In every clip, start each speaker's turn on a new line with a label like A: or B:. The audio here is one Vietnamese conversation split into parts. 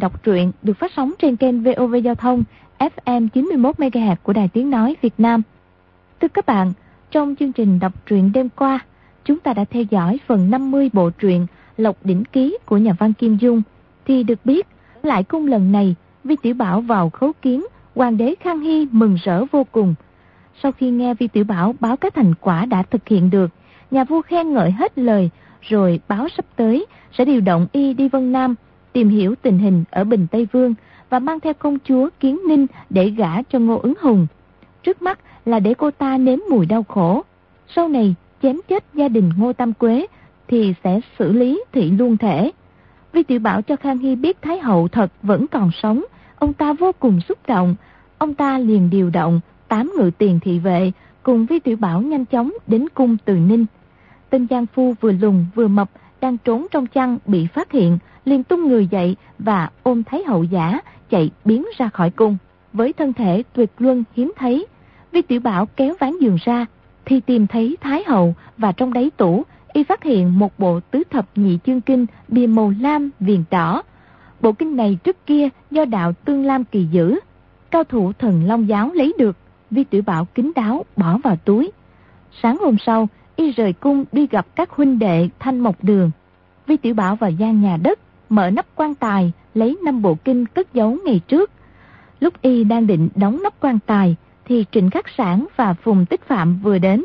A: đọc truyện được phát sóng trên kênh VOV Giao thông FM 91MHz của Đài Tiếng Nói Việt Nam. Thưa các bạn, trong chương trình đọc truyện đêm qua, chúng ta đã theo dõi phần 50 bộ truyện Lộc Đỉnh Ký của nhà văn Kim Dung. Thì được biết, lại cung lần này, Vi Tiểu Bảo vào khấu kiến, Hoàng đế Khang Hy mừng rỡ vô cùng. Sau khi nghe Vi Tiểu Bảo báo các thành quả đã thực hiện được, nhà vua khen ngợi hết lời, rồi báo sắp tới sẽ điều động y đi Vân Nam, tìm hiểu tình hình ở Bình Tây Vương và mang theo công chúa Kiến Ninh để gả cho Ngô Ứng Hùng. Trước mắt là để cô ta nếm mùi đau khổ. Sau này, chém chết gia đình Ngô Tam Quế thì sẽ xử lý thị luân thể. Vi Tiểu Bảo cho Khang Hy biết Thái Hậu thật vẫn còn sống, ông ta vô cùng xúc động. Ông ta liền điều động tám ngự tiền thị vệ cùng Vi Tiểu Bảo nhanh chóng đến cung Từ Ninh. Tên Giang Phu vừa lùng vừa mập đang trốn trong chăn bị phát hiện, liền tung người dậy và ôm Thái Hậu giả chạy biến ra khỏi cung. Với thân thể tuyệt luân hiếm thấy, Vi Tiểu Bảo kéo ván giường ra, thì tìm thấy Thái Hậu và trong đáy tủ, y phát hiện một bộ tứ thập nhị chương kinh bìa màu lam viền đỏ. Bộ kinh này trước kia do đạo Tương Lam kỳ giữ, cao thủ thần Long Giáo lấy được, Vi Tiểu Bảo kính đáo bỏ vào túi. Sáng hôm sau, y rời cung đi gặp các huynh đệ thanh mộc đường. Vi Tiểu Bảo vào gian nhà đất, mở nắp quan tài, lấy năm bộ kinh cất giấu ngày trước. Lúc y đang định đóng nắp quan tài, thì Trịnh Khắc Sản và Phùng Tích Phạm vừa đến.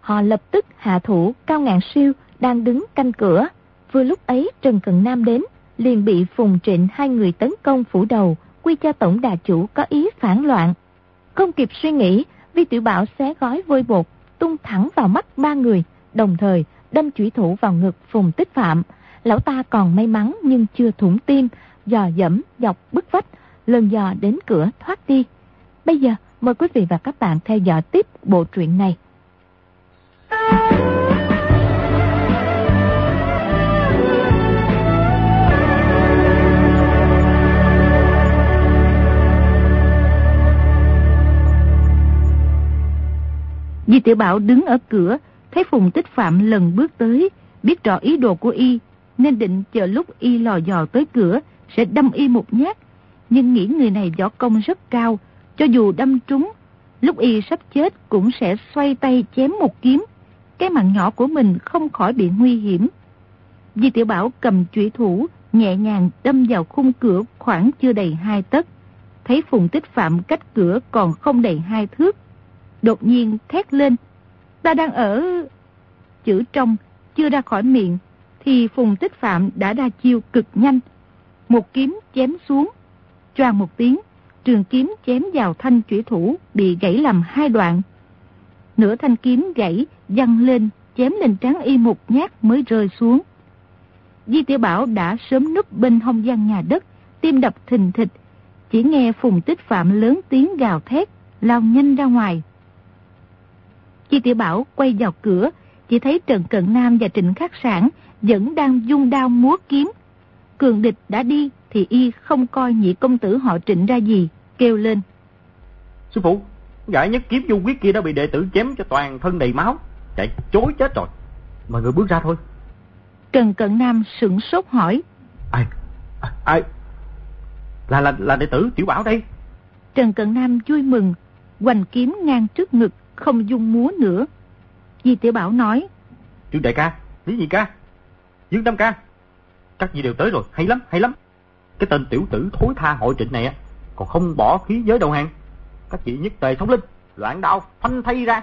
A: Họ lập tức hạ thủ Cao Ngạn Siêu đang đứng canh cửa. Vừa lúc ấy Trần Cận Nam đến, liền bị Phùng Trịnh hai người tấn công phủ đầu, quy cho tổng đà chủ có ý phản loạn. Không kịp suy nghĩ, Vi Tiểu Bảo xé gói vôi bột, tung thẳng vào mắt ba người, đồng thời đâm chủy thủ vào ngực Phùng Tích Phạm. Lão ta còn may mắn nhưng chưa thủng tim, dò dẫm dọc bức vách, lần dò đến cửa thoát đi. Bây giờ mời quý vị và các bạn theo dõi tiếp bộ truyện này. Di Tiểu Bảo đứng ở cửa, thấy Phùng Tích Phạm lần bước tới, biết rõ ý đồ của y, nên định chờ lúc y lò dò tới cửa, sẽ đâm y một nhát. Nhưng nghĩ người này võ công rất cao, cho dù đâm trúng, lúc y sắp chết cũng sẽ xoay tay chém một kiếm. Cái mạng nhỏ của mình không khỏi bị nguy hiểm. Di Tiểu Bảo cầm chủy thủ, nhẹ nhàng đâm vào khung cửa khoảng chưa đầy hai tấc. Thấy Phùng Tích Phạm cách cửa còn không đầy hai thước, đột nhiên thét lên. Ta đang ở... Chữ trong chưa ra khỏi miệng, thì Phùng Tích Phạm đã ra chiêu cực nhanh. Một kiếm chém xuống, choàng một tiếng, trường kiếm chém vào thanh chủy thủ bị gãy làm hai đoạn. Nửa thanh kiếm gãy, văng lên, chém lên trán y một nhát mới rơi xuống. Di Tiểu Bảo đã sớm núp bên hông gian nhà đất, tim đập thình thịch. Chỉ nghe Phùng Tích Phạm lớn tiếng gào thét, lao nhanh ra ngoài. Di Tiểu Bảo quay vào cửa, chỉ thấy Trần Cận Nam và Trịnh Khắc Sản vẫn đang dung đao múa kiếm. Cường địch đã đi thì y không coi nhị công tử họ Trịnh ra gì, kêu lên.
B: Sư phụ, giải nhất kiếm du quyết kia đã bị đệ tử chém cho toàn thân đầy máu, chạy chối chết rồi. Mọi người bước ra thôi.
A: Trần Cận Nam sửng sốt hỏi.
B: Ai? Ai? Là là là đệ tử Tiểu Bảo đây.
A: Trần Cận Nam vui mừng, hoành kiếm ngang trước ngực, không dung múa nữa. Di Tiểu Bảo nói.
B: Trương đại ca, Lý nhị ca, Dương Tam ca, các vị đều tới rồi, hay lắm, hay lắm. Cái tên tiểu tử thối tha hội trịnh này còn không bỏ khí giới đầu hàng. Các vị nhất tề sống linh, loạn đạo phanh thay ra.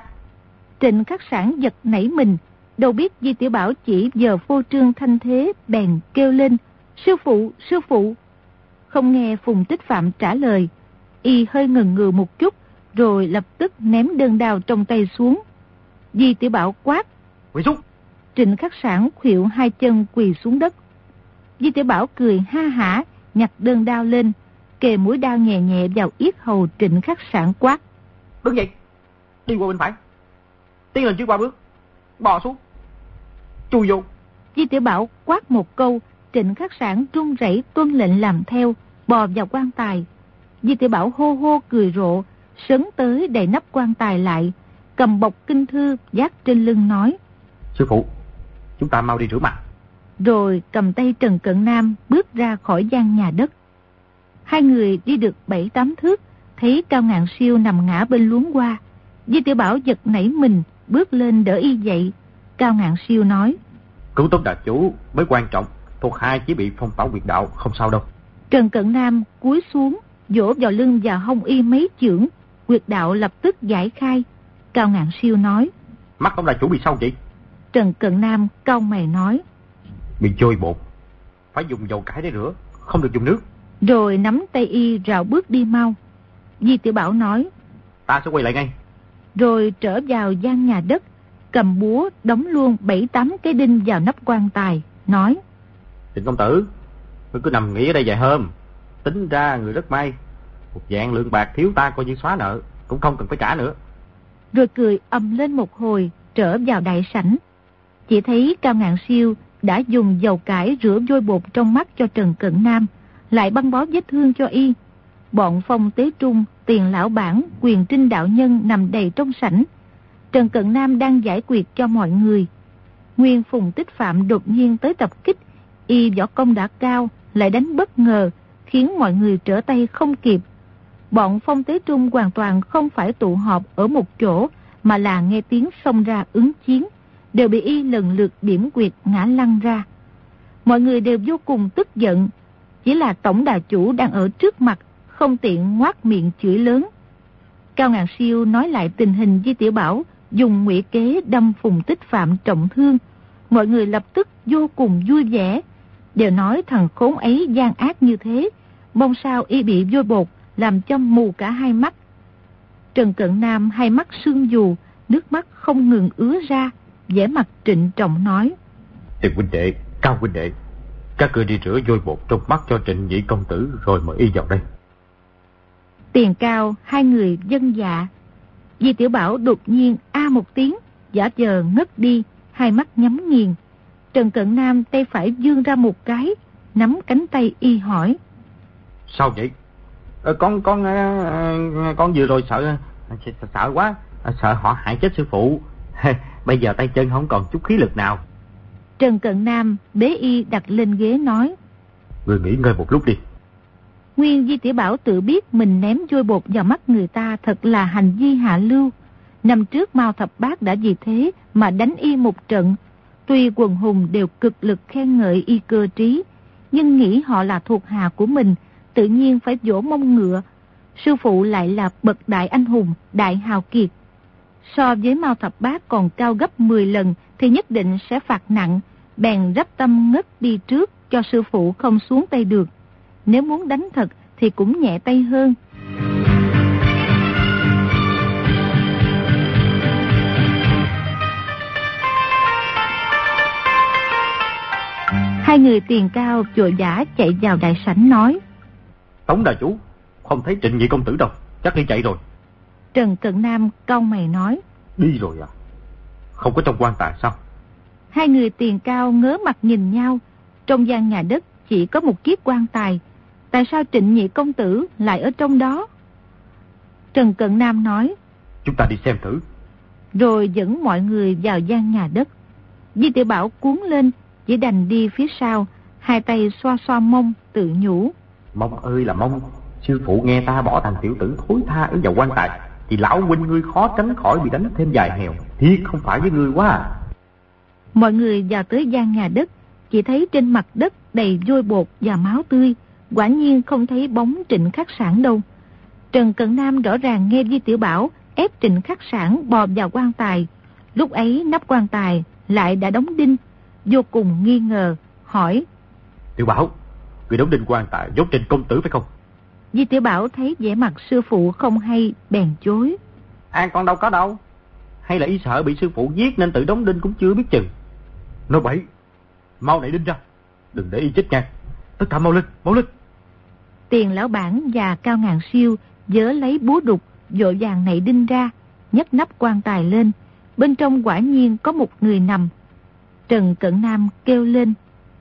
A: Trịnh khắc sản giật nảy mình, đâu biết Di Tiểu Bảo chỉ giờ phô trương thanh thế bèn kêu lên, sư phụ, sư phụ. Không nghe Phùng Tích Phạm trả lời, y hơi ngần ngừ một chút, rồi lập tức ném đơn đao trong tay xuống. Di Tiểu Bảo quát.
B: Quỳ xuống.
A: Trịnh khắc sản khuỵu hai chân quỳ xuống đất. Di Tiểu Bảo cười ha hả, nhặt đơn đao lên, kề mũi đao nhẹ nhẹ vào yết hầu trịnh khắc sản quát.
B: Đứng dậy, đi qua bên phải. Tiến lên trước ba bước, bò xuống, chui vô.
A: Di Tiểu Bảo quát một câu, trịnh khắc sản run rẩy tuân lệnh làm theo, bò vào quan tài. Di Tiểu Bảo hô hô cười rộ, sấn tới đầy nắp quan tài lại, cầm bọc kinh thư giác trên lưng nói.
B: Sư phụ, chúng ta mau đi rửa mặt.
A: rồi cầm tay Trần Cận Nam bước ra khỏi gian nhà đất. Hai người đi được bảy tám thước, thấy Cao Ngạn Siêu nằm ngã bên luống qua. Di Tiểu Bảo giật nảy mình, bước lên đỡ y dậy. Cao Ngạn Siêu nói.
B: Cứu tốt đại chủ mới quan trọng, thuộc hai chỉ bị phong tỏa quyệt đạo, không sao đâu.
A: Trần Cận Nam cúi xuống, vỗ vào lưng và hông y mấy chưởng, quyệt đạo lập tức giải khai. Cao Ngạn Siêu nói.
B: Mắt ông đại chủ bị sao vậy?
A: Trần Cận Nam cau mày nói.
B: Bị trôi bột, phải dùng dầu cải để rửa, không được dùng nước.
A: Rồi nắm tay y rào bước đi mau. Di Tiểu Bảo nói.
B: Ta sẽ quay lại ngay.
A: Rồi trở vào gian nhà đất, cầm búa đóng luôn bảy tám cái đinh vào nắp quan tài, nói.
B: Trịnh công tử, ngươi cứ nằm nghỉ ở đây vài hôm. Tính ra người rất may. Một dạng lượng bạc thiếu ta coi như xóa nợ, cũng không cần phải trả nữa.
A: Rồi cười ầm lên một hồi, trở vào đại sảnh. Chỉ thấy Cao Ngạn Siêu đã dùng dầu cải rửa vôi bột trong mắt cho Trần Cận Nam, lại băng bó vết thương cho y. Bọn phong tế trung, tiền lão bản, quyền trinh đạo nhân nằm đầy trong sảnh. Trần Cận Nam đang giải quyết cho mọi người. Nguyên Phùng Tích Phạm đột nhiên tới tập kích, y võ công đã cao, lại đánh bất ngờ, khiến mọi người trở tay không kịp. Bọn phong tế trung hoàn toàn không phải tụ họp ở một chỗ, mà là nghe tiếng xông ra ứng chiến, đều bị y lần lượt điểm quyệt ngã lăn ra. Mọi người đều vô cùng tức giận, chỉ là tổng đà chủ đang ở trước mặt, không tiện ngoát miệng chửi lớn. Cao ngàn Siêu nói lại tình hình Di Tiểu Bảo dùng ngụy kế đâm phùng tích phạm trọng thương. Mọi người lập tức vô cùng vui vẻ, đều nói thằng khốn ấy gian ác như thế, mong sao y bị vôi bột làm cho mù cả hai mắt. Trần Cận Nam hai mắt sưng dù, nước mắt không ngừng ứa ra, vẻ mặt trịnh trọng nói.
B: Tiền huynh đệ, cao huynh đệ, các người đi rửa vôi bột trong mắt cho trịnh nhị công tử rồi mời y vào đây.
A: Tiền cao, hai người dân dạ. Di Tiểu Bảo đột nhiên a một tiếng, giả giờ ngất đi, hai mắt nhắm nghiền. Trần Cận Nam tay phải dương ra một cái, nắm cánh tay y hỏi.
B: Sao vậy? Ờ, con con ờ, con vừa rồi sợ, sợ quá, sợ họ hại chết sư phụ. Bây giờ tay chân không còn chút khí lực nào.
A: Trần Cận Nam bế y đặt lên ghế nói.
B: Người nghỉ ngơi một lúc đi.
A: Nguyên Di Tiểu Bảo tự biết mình ném vôi bột vào mắt người ta thật là hành vi hạ lưu. Năm trước Mao Thập Bác đã vì thế mà đánh y một trận. Tuy quần hùng đều cực lực khen ngợi y cơ trí, nhưng nghĩ họ là thuộc hạ của mình, tự nhiên phải vỗ mông ngựa. Sư phụ lại là bậc đại anh hùng, đại hào kiệt. So với Mao Thập Bác còn cao gấp 10 lần thì nhất định sẽ phạt nặng, bèn rắp tâm ngất đi trước cho sư phụ không xuống tay được. Nếu muốn đánh thật thì cũng nhẹ tay hơn. Hai người tiền cao chùa giả chạy vào đại sảnh nói.
B: Tống đại chủ, không thấy trịnh nhị công tử đâu, chắc đi chạy rồi.
A: Trần Cận Nam cau mày nói.
B: Đi rồi à? Không có trong quan tài sao?
A: Hai người tiền cao ngớ mặt nhìn nhau. Trong gian nhà đất chỉ có một chiếc quan tài. Tại sao trịnh nhị công tử lại ở trong đó? Trần Cận Nam nói.
B: Chúng ta đi xem thử.
A: Rồi dẫn mọi người vào gian nhà đất. Di tiểu Bảo cuốn lên, chỉ đành đi phía sau, hai tay xoa xoa mông, tự nhủ.
B: Mông ơi là mông, sư phụ nghe ta bỏ thằng tiểu tử thối tha ở vào quan tài, thì lão huynh ngươi khó tránh khỏi bị đánh thêm vài hèo, thiệt không phải với ngươi quá à.
A: Mọi người vào tới gian nhà đất, chỉ thấy trên mặt đất đầy vôi bột và máu tươi, quả nhiên không thấy bóng trịnh khắc sản đâu. Trần Cận Nam rõ ràng nghe Di Tiểu Bảo ép trịnh khắc sản bò vào quan tài. Lúc ấy nắp quan tài lại đã đóng đinh, vô cùng nghi ngờ, hỏi.
B: Tiểu Bảo, người đóng đinh quan tài dốt trịnh công tử phải không?
A: Di Tiểu Bảo thấy vẻ mặt sư phụ không hay, bèn chối.
B: An con đâu có đâu. Hay là y sợ bị sư phụ giết nên tự đóng đinh cũng chưa biết chừng. Nói bậy, mau nảy đinh ra. Đừng để y chết nha. Tất cả mau lên, mau lên.
A: Tiền lão bản và cao ngàn siêu dớ lấy búa đục, dội vàng nảy đinh ra, nhấc nắp quan tài lên. Bên trong quả nhiên có một người nằm. Trần Cận Nam kêu lên,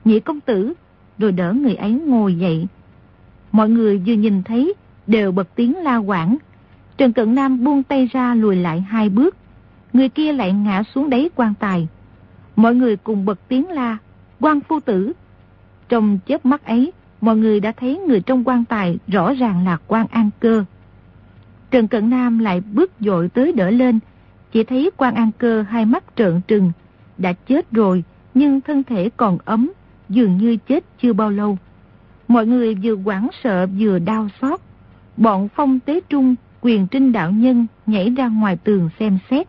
A: nhị công tử, rồi đỡ người ấy ngồi dậy. Mọi người vừa nhìn thấy đều bật tiếng la quảng. Trần Cận Nam buông tay ra lùi lại hai bước. Người kia lại ngã xuống đáy quan tài. Mọi người cùng bật tiếng la. quan phu tử. Trong chớp mắt ấy, mọi người đã thấy người trong quan tài rõ ràng là quan an cơ. Trần Cận Nam lại bước dội tới đỡ lên, chỉ thấy quan an cơ hai mắt trợn trừng, đã chết rồi nhưng thân thể còn ấm, dường như chết chưa bao lâu. Mọi người vừa quảng sợ vừa đau xót. Bọn phong tế trung, quyền trinh đạo nhân nhảy ra ngoài tường xem xét,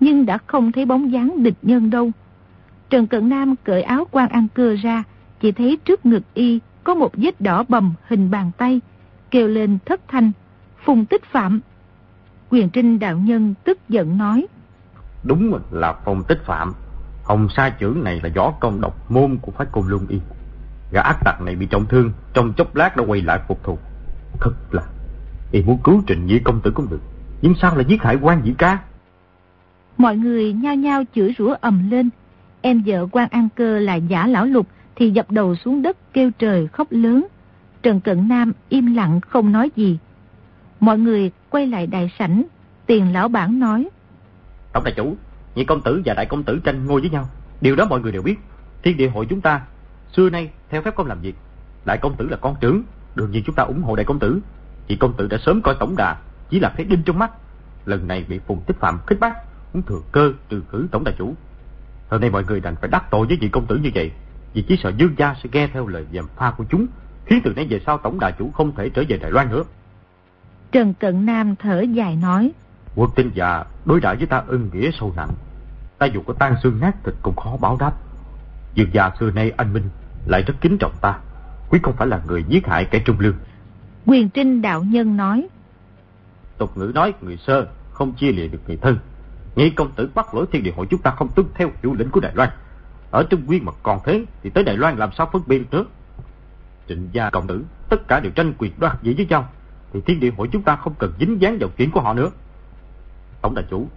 A: nhưng đã không thấy bóng dáng địch nhân đâu. Trần Cận Nam cởi áo quan ăn cơ ra, chỉ thấy trước ngực y có một vết đỏ bầm hình bàn tay, kêu lên thất thanh, phùng tích phạm. Quyền trinh đạo nhân tức giận nói.
B: Đúng là phong tích phạm, hồng sa chữ này là gió công độc môn của phái côn lung y. Gã ác tặc này bị trọng thương, trong chốc lát đã quay lại phục thù. Thật là, y muốn cứu trình di công tử cũng được, nhưng sao lại giết hại quan dĩ ca?
A: Mọi người nhao nhao chửi rủa ầm lên. Em vợ quan An Cơ là giả lão lục thì dập đầu xuống đất kêu trời khóc lớn. Trần Cận Nam im lặng không nói gì. Mọi người quay lại đại sảnh, tiền lão bản nói.
B: Tổng đại chủ, nhị công tử và đại công tử tranh ngôi với nhau. Điều đó mọi người đều biết. Thiên địa hội chúng ta, xưa nay theo phép công làm việc. Đại công tử là con trưởng, đương nhiên chúng ta ủng hộ đại công tử. Nhị công tử đã sớm coi tổng đà, chỉ là thấy đinh trong mắt. Lần này bị phùng tích phạm khích bác, muốn thừa cơ trừ khử tổng đại chủ. Hôm nay mọi người đành phải đắc tội với vị công tử như vậy, vì chỉ sợ dương gia sẽ nghe theo lời dèm pha của chúng, khiến từ nay về sau tổng đại chủ không thể trở về Đài Loan nữa.
A: Trần Cận Nam thở dài nói.
B: Quốc tinh già đối đãi với ta ân nghĩa sâu nặng. Ta dù có tan xương nát thịt cũng khó báo đáp. Dương gia xưa nay anh Minh lại rất kính trọng ta. Quý không phải là người giết hại kẻ trung lương.
A: Quyền trinh đạo nhân nói.
B: Tục ngữ nói người sơ không chia lìa được người thân. Nghĩ công tử bắt lỗi thiên địa hội chúng ta không tuân theo hiệu lệnh của Đài Loan. Ở Trung Nguyên mà còn thế thì tới Đài Loan làm sao phân biệt nữa. Trịnh gia công tử tất cả đều tranh quyền đoạt vị với nhau thì thiên địa hội chúng ta không cần dính dáng vào chuyện của họ nữa. Tổng đại chủ,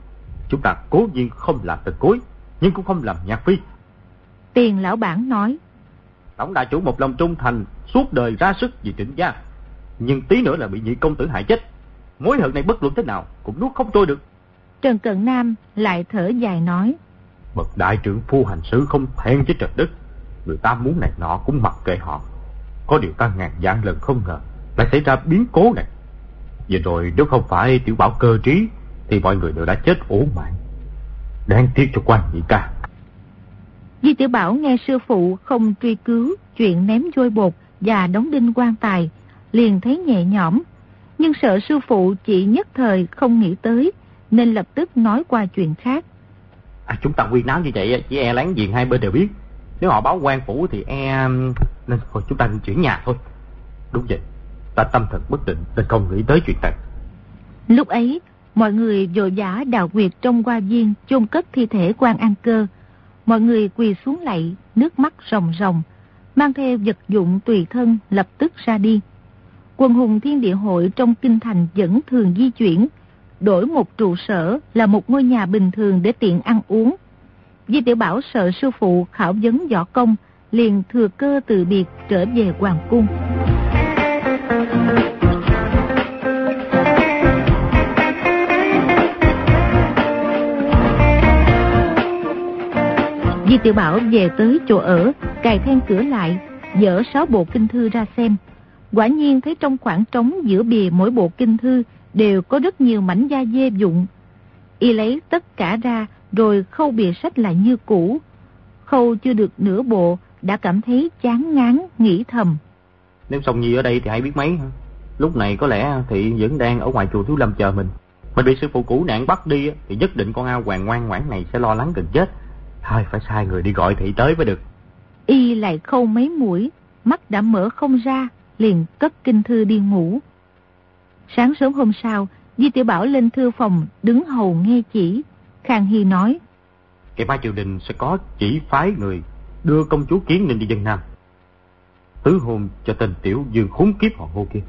B: chúng ta cố nhiên không làm tật cối, nhưng cũng không làm nhạc phi.
A: Tiền lão bản nói.
B: Tổng đại chủ một lòng trung thành, suốt đời ra sức vì trịnh gia. Nhưng tí nữa là bị nhị công tử hại chết. Mối hận này bất luận thế nào cũng nuốt không trôi được.
A: Trần Cận Nam lại thở dài nói.
B: Bậc đại trưởng phu hành xử không thẹn với trời đất. Người ta muốn này nọ cũng mặc kệ họ. Có điều ta ngàn dạng lần không ngờ lại xảy ra biến cố này. Vừa rồi nếu không phải tiểu bảo cơ trí thì mọi người đều đã chết ổ mạng. Đáng tiếc cho quan nhị ca.
A: Di tiểu bảo nghe sư phụ không truy cứu chuyện ném vôi bột và đóng đinh quan tài, liền thấy nhẹ nhõm. Nhưng sợ sư phụ chỉ nhất thời không nghĩ tới, nên lập tức nói qua chuyện khác.
B: À, chúng ta quyên náo như vậy, chỉ e láng giềng hai bên đều biết. Nếu họ báo quan phủ thì e... Nên thôi chúng ta nên chuyển nhà thôi. Đúng vậy, ta tâm thần bất định nên không nghĩ tới chuyện này.
A: Lúc ấy, mọi người vội vã đào quyệt trong qua viên chôn cất thi thể quan an cơ. Mọi người quỳ xuống lạy, nước mắt ròng ròng, mang theo vật dụng tùy thân lập tức ra đi. Quần hùng thiên địa hội trong kinh thành vẫn thường di chuyển, đổi một trụ sở là một ngôi nhà bình thường để tiện ăn uống. Di tiểu Bảo sợ sư phụ khảo vấn võ công, liền thừa cơ từ biệt trở về Hoàng Cung. Di Tiểu Bảo về tới chỗ ở, cài then cửa lại, dỡ sáu bộ kinh thư ra xem. Quả nhiên thấy trong khoảng trống giữa bìa mỗi bộ kinh thư đều có rất nhiều mảnh da dê dụng. Y lấy tất cả ra rồi khâu bìa sách lại như cũ. Khâu chưa được nửa bộ đã cảm thấy chán ngán, nghĩ thầm.
B: Nếu Song Nhi ở đây thì ai biết mấy hả? Lúc này có lẽ thị vẫn đang ở ngoài chùa Thiếu Lâm chờ mình. Mình bị sư phụ cũ nạn bắt đi thì nhất định con ao hoàng ngoan ngoãn này sẽ lo lắng gần chết. Thôi phải sai người đi gọi thị tới mới được.
A: Y lại khâu mấy mũi, mắt đã mở không ra, liền cất kinh thư đi ngủ. Sáng sớm hôm sau, Di Tiểu Bảo lên thư phòng, đứng hầu nghe chỉ. Khang Hy nói.
B: Ngày mai triều đình sẽ có chỉ phái người đưa công chúa Kiến Ninh đi dân Nam. Tứ hôn cho tên tiểu dương khốn kiếp họ ngô kia.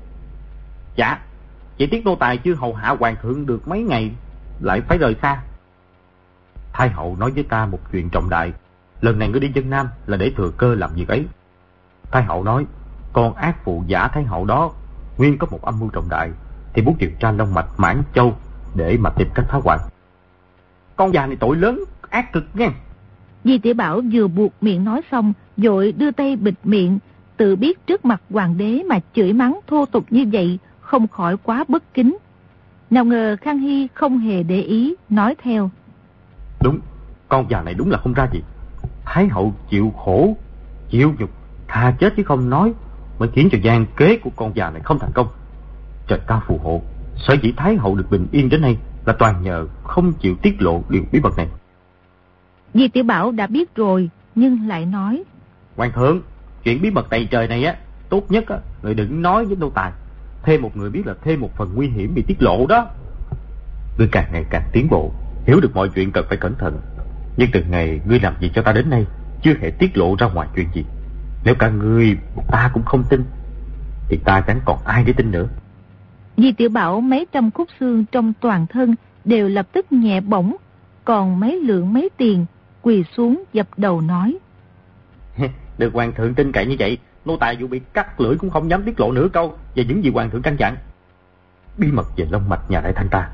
B: Dạ, chỉ tiếc nô tài chưa hầu hạ hoàng thượng được mấy ngày, lại phải rời xa. Thái hậu nói với ta một chuyện trọng đại, lần này ngươi đi dân Nam là để thừa cơ làm việc ấy. Thái hậu nói, con ác phụ giả Thái hậu đó nguyên có một âm mưu trọng đại, thì muốn điều tra long mạch mãn châu để mà tìm cách phá hoại. Con già này tội lớn, ác cực nha.
A: Di tiểu Bảo vừa buộc miệng nói xong, dội đưa tay bịt miệng, tự biết trước mặt hoàng đế mà chửi mắng thô tục như vậy, không khỏi quá bất kính. Nào ngờ Khang Hy không hề để ý, nói theo.
B: Đúng, con già này đúng là không ra gì. Thái hậu chịu khổ, chịu nhục, tha chết chứ không nói, mới khiến cho gian kế của con già này không thành công. Trời cao phù hộ, sở dĩ Thái hậu được bình yên đến nay là toàn nhờ không chịu tiết lộ điều bí mật này.
A: Di Tiểu Bảo đã biết rồi, nhưng lại nói.
B: Hoàng thượng, chuyện bí mật tày trời này á, tốt nhất á, người đừng nói với nô tài. Thêm một người biết là thêm một phần nguy hiểm bị tiết lộ đó. Ngươi càng ngày càng tiến bộ, hiểu được mọi chuyện cần phải cẩn thận. Nhưng từ ngày ngươi làm gì cho ta đến nay, chưa hề tiết lộ ra ngoài chuyện gì. Nếu cả ngươi, ta cũng không tin, thì ta chẳng còn ai để tin nữa.
A: Di Tiểu Bảo mấy trăm khúc xương trong toàn thân đều lập tức nhẹ bổng, còn mấy lượng mấy tiền quỳ xuống dập đầu nói.
B: Được hoàng thượng tin cậy như vậy, nô tài dù bị cắt lưỡi cũng không dám tiết lộ nửa câu về những gì hoàng thượng căn dặn. Bí mật về long mạch nhà đại thanh ta,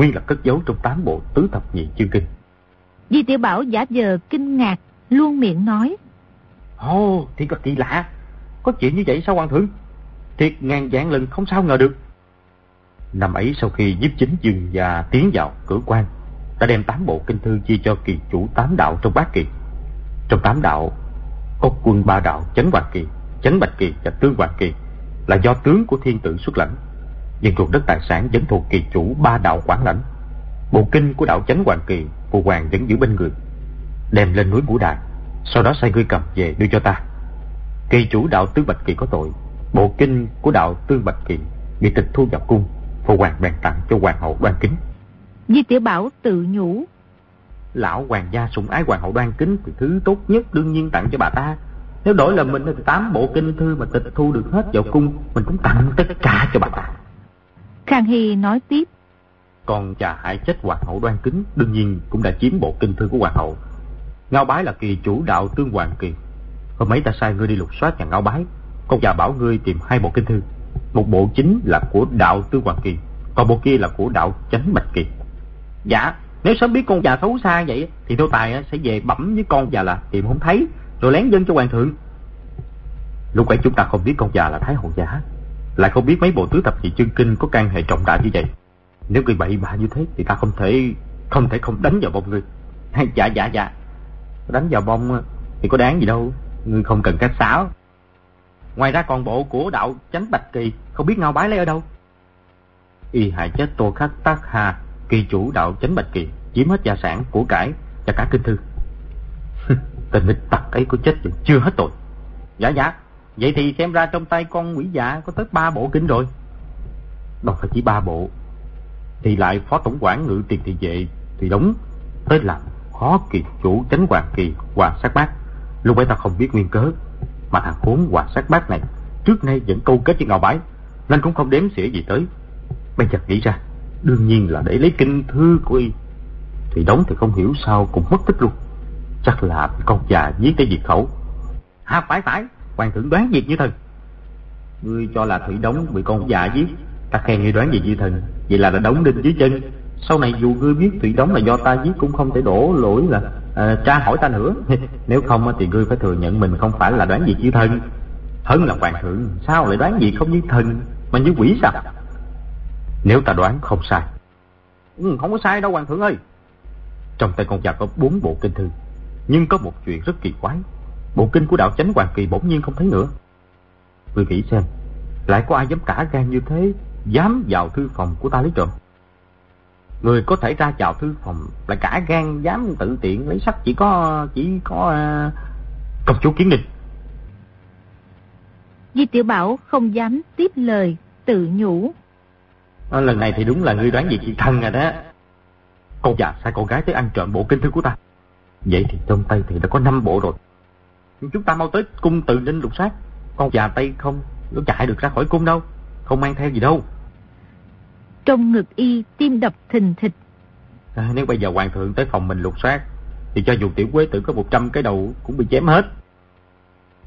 B: nguyên là cất giấu trong tám bộ tứ thập nhị chương kinh.
A: Di tiểu Bảo giả giờ kinh ngạc, luôn miệng nói.
B: Ồ, oh, thì có kỳ lạ. Có chuyện như vậy sao hoàng thượng? Thiệt ngàn dạng lần không sao ngờ được. Năm ấy sau khi giúp chính dương và tiến vào cửa quan, đã đem tám bộ kinh thư chia cho kỳ chủ tám đạo trong bát kỳ. Trong tám đạo, có quân ba đạo chấn hoàng kỳ, chấn bạch kỳ và tương hoàng kỳ là do tướng của thiên tử xuất lãnh. Nhưng ruộng đất tài sản vẫn thuộc kỳ chủ ba đạo quản lãnh. Bộ kinh của đạo chấn hoàng kỳ, phụ hoàng vẫn giữ bên người. Đem lên núi Ngũ Đài, sau đó sai ngươi cầm về đưa cho ta. Kỳ chủ đạo tương bạch kỳ có tội, bộ kinh của đạo tương bạch kỳ bị tịch thu vào cung, phụ hoàng bèn tặng cho hoàng hậu đoan kính.
A: Di Tiểu Bảo tự nhủ.
B: Lão hoàng gia sủng ái hoàng hậu đoan kính thì thứ tốt nhất đương nhiên tặng cho bà ta. Nếu đổi là mình thì tám bộ kinh thư mà tịch thu được hết vào cung, mình cũng tặng tất cả cho bà ta.
A: Khang Hy nói tiếp.
B: Còn cha hại chết hoàng hậu đoan kính đương nhiên cũng đã chiếm bộ kinh thư của hoàng hậu. Ngao bái là kỳ chủ đạo tương hoàng kỳ. Hôm mấy ta sai ngươi đi lục soát nhà ngao bái. Con già bảo ngươi tìm hai bộ kinh thư. Một bộ chính là của đạo tương hoàng kỳ, còn bộ kia là của đạo chánh bạch kỳ. Dạ, nếu sớm biết con già xấu xa vậy thì nô tài sẽ về bẩm với con già là tìm không thấy, rồi lén dân cho hoàng thượng. Lúc ấy chúng ta không biết con già là Thái Hậu giả, lại không biết mấy bộ tứ thập nhị chương kinh có can hệ trọng đại như vậy. Nếu ngươi bậy bạ như thế thì ta không thể không thể không đánh vào bông ngươi. dạ dạ dạ. Đánh vào bông thì có đáng gì đâu, ngươi không cần cách xáo. Ngoài ra còn bộ của đạo chánh bạch kỳ không biết ngao bái lấy ở đâu. Y hại chết tô khắc tác hà kỳ chủ đạo chánh bạch kỳ chiếm hết gia sản của cải và cả kinh thư tên nghịch tặc ấy có chết vẫn chưa hết tội dạ dạ vậy thì xem ra trong tay con quỷ dạ có tới ba bộ kinh rồi. Đâu phải chỉ ba bộ. Thì lại phó tổng quản ngự tiền thị vệ thì đúng, tới làm khó kỳ chủ tránh hoàng kỳ hoàng sát bát. Lúc ấy ta không biết nguyên cớ, mà thằng khốn hoàng sát bát này, trước nay vẫn câu kết với ngào bái, nên cũng không đếm xỉa gì tới. Bây giờ nghĩ ra, đương nhiên là để lấy kinh thư của y. Thì đóng thì không hiểu sao cũng mất tích luôn. Chắc là con già giết tới diệt khẩu. À phải phải hoàng thượng đoán việc như thần ngươi cho là thủy đóng bị con già giết ta khen ngươi đoán gì như thần vậy là đã đóng đinh dưới chân sau này dù ngươi biết thủy đóng là do ta giết cũng không thể đổ lỗi là à, tra hỏi ta nữa nếu không thì ngươi phải thừa nhận mình không phải là đoán gì như thần hơn là hoàng thượng sao lại đoán gì không như thần mà như quỷ sao nếu ta đoán không sai. Ừ, không có sai đâu hoàng thượng ơi. Trong tay con già có bốn bộ kinh thư. Nhưng có một chuyện rất kỳ quái. Bộ kinh của đạo chánh hoàng kỳ bỗng nhiên không thấy nữa. Ngươi nghĩ xem, lại có ai dám cả gan như thế, dám vào thư phòng của ta lấy trộm. Người có thể ra vào thư phòng lại cả gan dám tự tiện lấy sách chỉ có chỉ có uh, công chúa kiến ninh.
A: Di Tiểu Bảo không dám tiếp lời, tự nhủ.
B: À, lần này thì đúng là ngươi đoán gì chị thân rồi đó. Con già sai con gái tới ăn trộm bộ kinh thư của ta. Vậy thì trong tay thì đã có năm bộ rồi. Chúng ta mau tới cung tự ninh lục soát. Con già tay không, nó chạy được ra khỏi cung đâu. Không mang theo gì đâu.
A: Trong ngực y tim đập thình thịch.
B: À, nếu bây giờ hoàng thượng tới phòng mình lục soát, thì cho dù tiểu quế tử có 100 cái đầu cũng bị chém hết.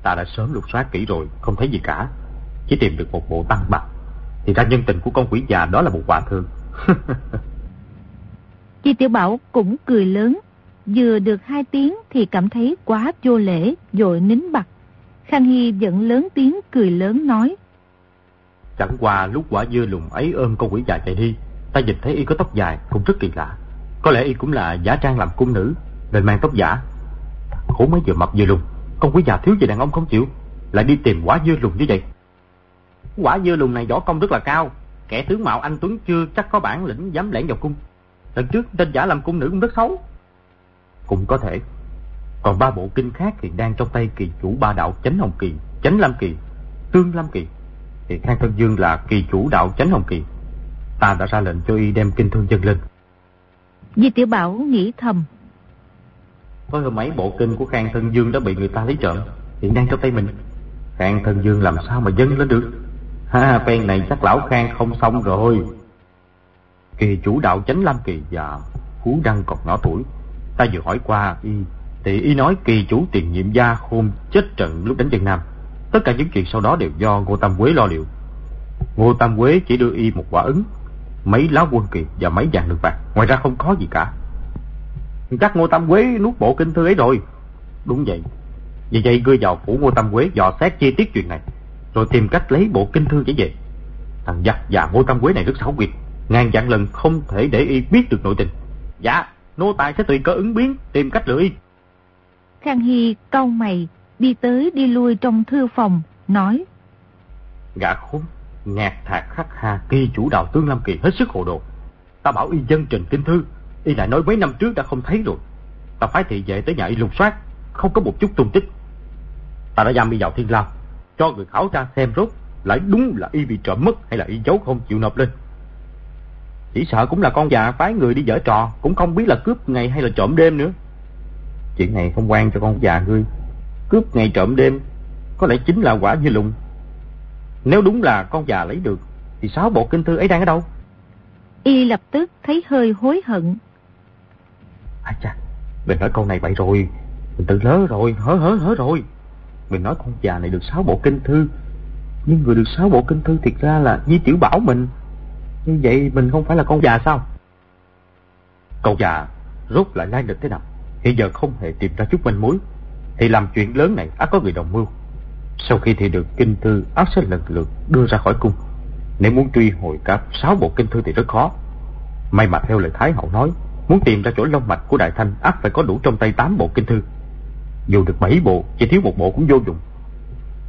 B: Ta đã sớm lục soát kỹ rồi, không thấy gì cả. Chỉ tìm được một bộ tăng bạc thì ra nhân tình của con quỷ già đó là một quả thương
A: Chi Tiểu Bảo cũng cười lớn vừa được hai tiếng thì cảm thấy quá vô lễ, dội nín bặt. Khang Hy vẫn lớn tiếng cười lớn nói.
B: Chẳng qua lúc quả dưa lùng ấy ôm con quỷ già chạy đi, ta nhìn thấy y có tóc dài cũng rất kỳ lạ. Có lẽ y cũng là giả trang làm cung nữ, nên mang tóc giả. Khổ mới vừa mập vừa lùng, con quỷ già thiếu gì đàn ông không chịu, lại đi tìm quả dưa lùng như vậy. Quả dưa lùng này võ công rất là cao, kẻ tướng mạo anh Tuấn chưa chắc có bản lĩnh dám lẻn vào cung. Lần trước tên giả làm cung nữ cũng rất xấu. Cũng có thể. Còn ba bộ kinh khác thì đang trong tay kỳ chủ ba đạo Chánh Hồng Kỳ, Chánh Lam Kỳ, Tương Lam Kỳ. Thì Khang Thân Dương là kỳ chủ đạo Chánh Hồng Kỳ. Ta đã ra lệnh cho y đem kinh thương dân lên.
A: Di Tiểu Bảo nghĩ thầm.
B: Có hơn mấy bộ kinh của Khang Thân Dương đã bị người ta lấy trộm, hiện đang trong tay mình. Khang Thân Dương làm sao mà dâng lên được? Ha, phen này chắc lão Khang không xong rồi. Kỳ chủ đạo chánh Lam Kỳ và Phú Đăng còn nhỏ tuổi. Ta vừa hỏi qua y, thì y nói kỳ chủ tiền nhiệm gia khôn chết trận lúc đánh chân Nam. Tất cả những chuyện sau đó đều do Ngô Tam Quế lo liệu. Ngô Tam Quế chỉ đưa y một quả ứng, mấy lá quân kỳ và mấy vàng lương bạc. Ngoài ra không có gì cả. Chắc Ngô Tam Quế nuốt bộ kinh thư ấy rồi. Đúng vậy. Vì vậy ngươi vào phủ Ngô Tam Quế dò xét chi tiết chuyện này, rồi tìm cách lấy bộ kinh thư trở về. Thằng giặc và Ngô Tam Quế này rất xảo quyệt, ngàn vạn lần không thể để y biết được nội tình. Dạ, nô tài sẽ tùy cơ ứng biến, tìm cách y.
A: Khang Hy cau mày, đi tới đi lui trong thư phòng, nói.
B: Gã khốn, ngạt thạc khắc hà kỳ chủ đạo tương Lam Kỳ hết sức hồ đồ. Ta bảo y dân trình kinh thư, y lại nói mấy năm trước đã không thấy rồi. Ta phái thị vệ tới nhà y lục soát, không có một chút tung tích. Ta đã giam y vào thiên lao, cho người khảo tra xem rốt lại đúng là y bị trộm mất hay là y giấu không chịu nộp lên. Chỉ sợ cũng là con già phái người đi dở trò, cũng không biết là cướp ngày hay là trộm đêm nữa. Chuyện này không quan cho con già ngươi. Cướp ngày trộm đêm, có lẽ chính là quả như lùng. Nếu đúng là con già lấy được, thì sáu bộ kinh thư ấy đang ở đâu?
A: Y lập tức thấy hơi hối hận.
B: À cha, mình nói câu này vậy rồi, mình tự lỡ rồi, hớ hớ hớ rồi. Mình nói con già này được sáu bộ kinh thư, nhưng người được sáu bộ kinh thư thiệt ra là Di Tiểu Bảo mình. Như vậy mình không phải là con già sao? Cậu già rốt lại lai lịch thế nào? Hiện giờ không hề tìm ra chút manh mối. Thì làm chuyện lớn này ác có người đồng mưu. Sau khi thì được kinh thư ác sẽ lần lượt đưa ra khỏi cung. Nếu muốn truy hồi cả sáu bộ kinh thư thì rất khó. May mà theo lời Thái Hậu nói, muốn tìm ra chỗ long mạch của Đại Thanh ác phải có đủ trong tay tám bộ kinh thư. Dù được bảy bộ, chỉ thiếu một bộ cũng vô dụng.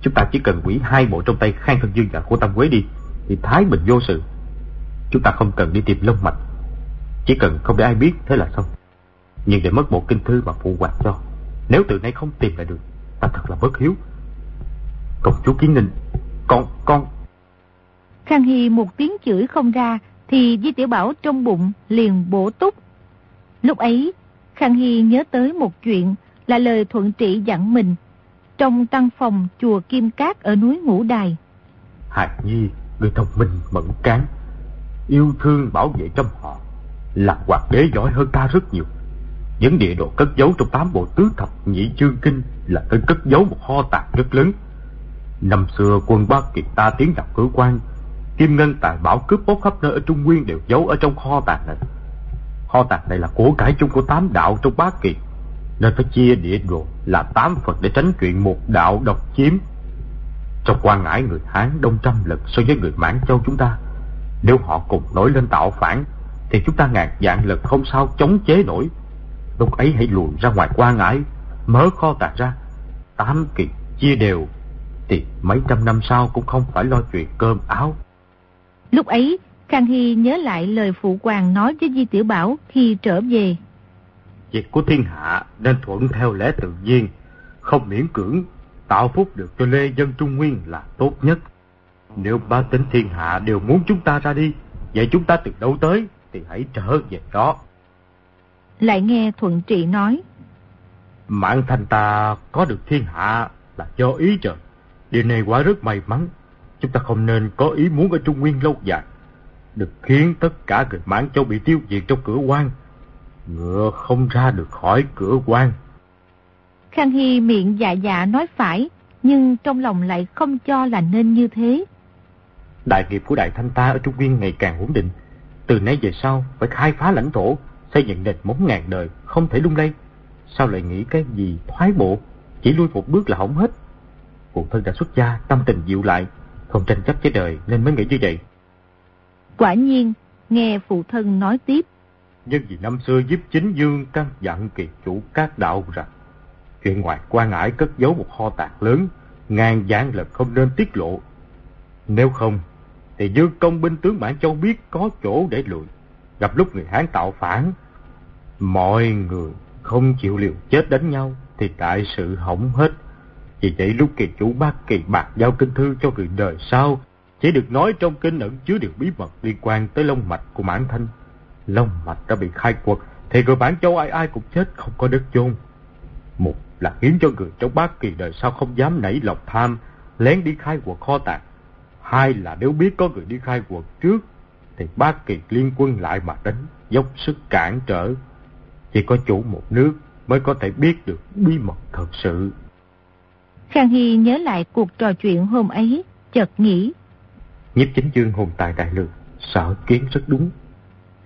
B: Chúng ta chỉ cần quỷ hai bộ trong tay Khang Thân Dương và Cô Tam Quế đi, thì Thái Bình vô sự. Chúng ta không cần đi tìm lông mạch. Chỉ cần không để ai biết thế là xong. Nhưng để mất bộ kinh thư mà phụ hoàng cho Nếu từ nay không tìm lại được Ta thật là bất hiếu. Công chúa Kiến Ninh Con, con.
A: Khang Hy một tiếng chửi không ra Thì Di Tiểu Bảo trong bụng liền bổ túc. Lúc ấy Khang Hy nhớ tới một chuyện Là lời thuận trị dặn mình. Trong tăng phòng chùa Kim Cát ở núi Ngũ Đài.
B: Hạt Nhi Người thông minh mẫn cán yêu thương bảo vệ trong họ là hoàng đế giỏi hơn ta rất nhiều. Những địa đồ cất giấu trong tám bộ tứ thập nhị chương kinh là nơi cất giấu một kho tàng rất lớn. Năm xưa, quân ba kiệt ta tiến vào cửa quan, kim ngân tài bảo cướp bóc khắp nơi ở trung nguyên đều giấu ở trong kho tàng này. Kho tàng này là của cải chung của tám đạo trong bát kiệt, nên phải chia địa đồ là tám phần để tránh chuyện một đạo độc chiếm. Trong quan ngãi người hán đông trăm lần so với người mãn châu chúng ta nếu họ cùng nổi lên tạo phản Thì chúng ta ngàn dạng lực không sao chống chế nổi. Lúc ấy hãy lùi ra ngoài qua ngãi Mở kho tàng ra. Tám kỳ chia đều Thì mấy trăm năm sau cũng không phải lo chuyện cơm áo.
A: Lúc ấy Khang Hy nhớ lại lời phụ hoàng nói với Di Tiểu Bảo khi trở về.
B: Việc của thiên hạ nên thuận theo lẽ tự nhiên Không miễn cưỡng Tạo phúc được cho lê dân Trung Nguyên là tốt nhất nếu ba tính thiên hạ đều muốn chúng ta ra đi, vậy chúng ta từ đâu tới thì hãy trở về đó.
A: Lại nghe Thuận Trị nói.
B: Mạng thành ta có được thiên hạ là do ý trời. Điều này quá rất may mắn. Chúng ta không nên có ý muốn ở Trung Nguyên lâu dài. Được khiến tất cả người mãn châu bị tiêu diệt trong cửa quan. Ngựa không ra được khỏi cửa quan.
A: Khang Hy miệng dạ dạ nói phải, nhưng trong lòng lại không cho là nên như thế.
B: Đại nghiệp của Đại Thanh ta ở Trung Nguyên ngày càng ổn định. Từ nay về sau phải khai phá lãnh thổ, xây dựng nền móng ngàn đời, không thể lung lay. sao lại nghĩ cái gì thoái bộ, chỉ lui một bước là hỏng hết. Phụ thân đã xuất gia, tâm tình dịu lại, không tranh chấp với đời nên mới nghĩ như vậy.
A: Quả nhiên, nghe phụ thân nói tiếp.
B: Nhưng vì năm xưa giúp chính dương căn dặn kỳ chủ các đạo rằng, chuyện ngoài quan ải cất giấu một kho tạc lớn, ngàn dạng lần không nên tiết lộ. Nếu không, thì dương công binh tướng Mãn Châu biết có chỗ để lùi. Gặp lúc người Hán tạo phản, mọi người không chịu liều chết đánh nhau, thì đại sự hỏng hết. Vì vậy lúc kỳ chủ bác kỳ bạc giao kinh thư cho người đời sau, chỉ được nói trong kinh ẩn chứa điều bí mật liên quan tới long mạch của mãn thanh. Long mạch đã bị khai quật, thì người bản châu ai ai cũng chết không có đất chôn. Một là khiến cho người trong bác kỳ đời sau không dám nảy lòng tham, lén đi khai quật kho tàng. Hai là nếu biết có người đi khai quật trước, thì bác kỳ liên quân lại mà đánh, dốc sức cản trở. Chỉ có chủ một nước mới có thể biết được bí mật thật sự.
A: Khang Hy nhớ lại cuộc trò chuyện hôm ấy, chợt nghĩ.
B: Nhiếp chính dương hồn tài đại lược, sợ kiến rất đúng.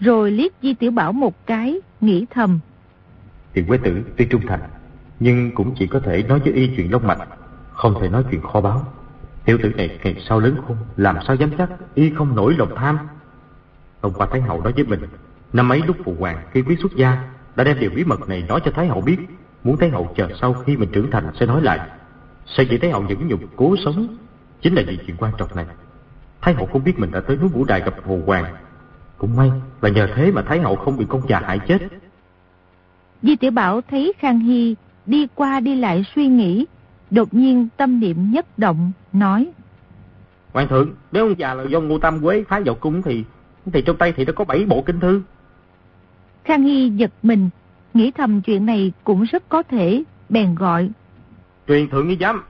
A: Rồi liếc Di Tiểu Bảo một cái, nghĩ thầm.
B: Tiền quế tử tuy trung thành, nhưng cũng chỉ có thể nói với y chuyện long mạch, không thể nói chuyện kho báu. Tiểu tử này ngày sau lớn khôn, làm sao dám chắc y không nổi lòng tham. Hôm qua Thái Hậu nói với mình, năm ấy lúc phụ hoàng khi quý xuất gia đã đem điều bí mật này nói cho Thái Hậu biết, muốn Thái Hậu chờ sau khi mình trưởng thành sẽ nói lại. Sẽ chỉ Thái Hậu những nhục cố sống chính là vì chuyện quan trọng này. Thái Hậu không biết mình đã tới núi Vũ Đài gặp Hồ Hoàng. Cũng may là nhờ thế mà Thái Hậu không bị con già hại chết.
A: Di Tiểu Bảo thấy Khang Hy đi qua đi lại suy nghĩ, đột nhiên tâm niệm nhất động, nói.
B: Hoàng thượng, nếu ông già là do Ngô Tam Quế phá vào cung thì thì trong tay thì đã có bảy bộ kinh thư.
A: Khang Hy giật mình, nghĩ thầm chuyện này cũng rất có thể, bèn gọi.
B: Truyền thượng nghi giám.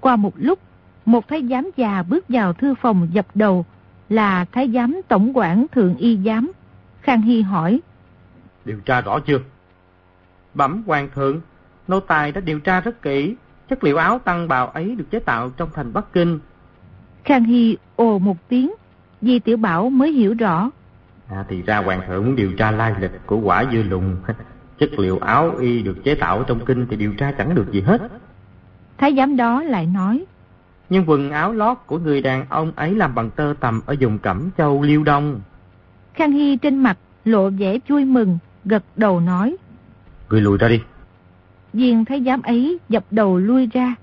A: Qua một lúc, một thái giám già bước vào thư phòng dập đầu là thái giám tổng quản thượng y giám. Khang Hy hỏi.
B: Điều tra rõ chưa? Bẩm hoàng thượng, nô tài đã điều tra rất kỹ. Chất liệu áo tăng bào ấy được chế tạo trong thành Bắc Kinh.
A: Khang Hy ồ một tiếng, Di Tiểu Bảo mới hiểu rõ.
B: À, thì ra hoàng thượng muốn điều tra lai lịch của quả dư lùng. Chất liệu áo y được chế tạo trong kinh thì điều tra chẳng được gì hết.
A: Thái giám đó lại nói.
B: Nhưng quần áo lót của người đàn ông ấy làm bằng tơ tầm ở vùng Cẩm Châu Liêu Đông.
A: Khang Hy trên mặt lộ vẻ vui mừng, gật đầu nói.
B: Người lùi ra đi.
A: Viên thái giám ấy dập đầu lui ra.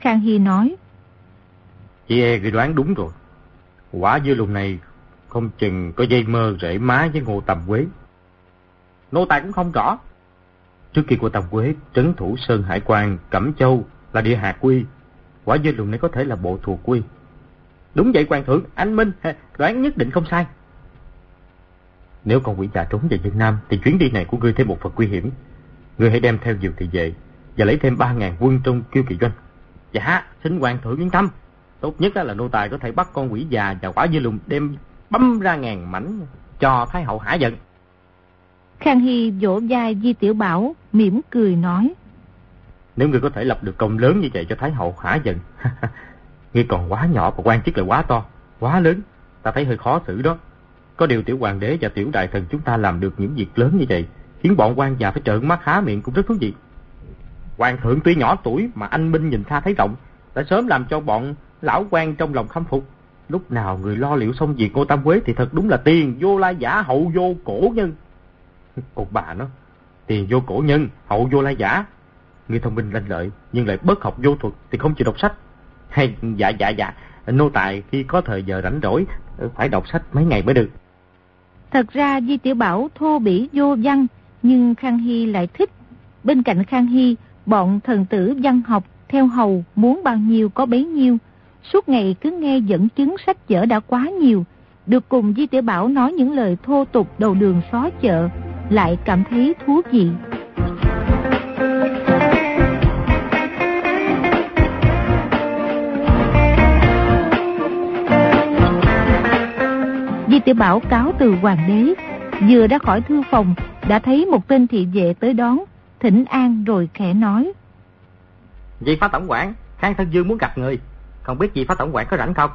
A: Khang Hy nói.
B: Chị e người đoán đúng rồi. Quả dư lùng này không chừng có dây mơ rễ má với ngô tầm quế. Nô tài cũng không rõ. Trước khi của tầm quế trấn thủ Sơn Hải quan Cẩm Châu là địa hạt quy. Quả dư lùng này có thể là bộ thuộc quy. Đúng vậy quan thượng, anh Minh, đoán nhất định không sai. Nếu con quỷ già trốn về Việt Nam thì chuyến đi này của ngươi thêm một phần nguy hiểm. Ngươi hãy đem theo nhiều thị vệ và lấy thêm ba ngàn quân trong kiêu kỳ doanh. Dạ, xin hoàng thượng yên tâm. Tốt nhất là nô tài có thể bắt con quỷ già và quả dư lùng đem băm ra ngàn mảnh cho Thái hậu hả giận.
A: Khang Hy vỗ vai Di Tiểu Bảo, mỉm cười nói.
B: Nếu ngươi có thể lập được công lớn như vậy cho Thái hậu hả giận. ngươi còn quá nhỏ và quan chức là quá to, quá lớn. Ta thấy hơi khó xử đó. Có điều tiểu hoàng đế và tiểu đại thần chúng ta làm được những việc lớn như vậy, khiến bọn quan già phải trợn mắt há miệng cũng rất thú vị. Hoàng thượng tuy nhỏ tuổi mà anh Minh nhìn xa thấy rộng, đã sớm làm cho bọn lão quan trong lòng khâm phục. Lúc nào người lo liệu xong việc cô Tam Quế thì thật đúng là tiền vô lai giả hậu vô cổ nhân. Còn bà nó, tiền vô cổ nhân, hậu vô lai giả. Người thông minh lanh lợi, nhưng lại bất học vô thuật thì không chịu đọc sách. Hay, dạ dạ dạ, nô tài khi có thời giờ rảnh rỗi, phải đọc sách mấy ngày mới được.
A: Thật ra Di Tiểu Bảo thô bỉ vô văn, nhưng Khang Hy lại thích. Bên cạnh Khang Hy, bọn thần tử văn học theo hầu muốn bao nhiêu có bấy nhiêu. Suốt ngày cứ nghe dẫn chứng sách vở đã quá nhiều. Được cùng Di Tiểu Bảo nói những lời thô tục đầu đường xó chợ, lại cảm thấy thú vị. Di Tiểu Bảo cáo từ hoàng đế, vừa ra khỏi thư phòng, đã thấy một tên thị vệ tới đón, thỉnh an rồi khẽ nói.
B: Di phá tổng quản, Khang Thân Dương muốn gặp người, không biết Di phá tổng quản có rảnh không?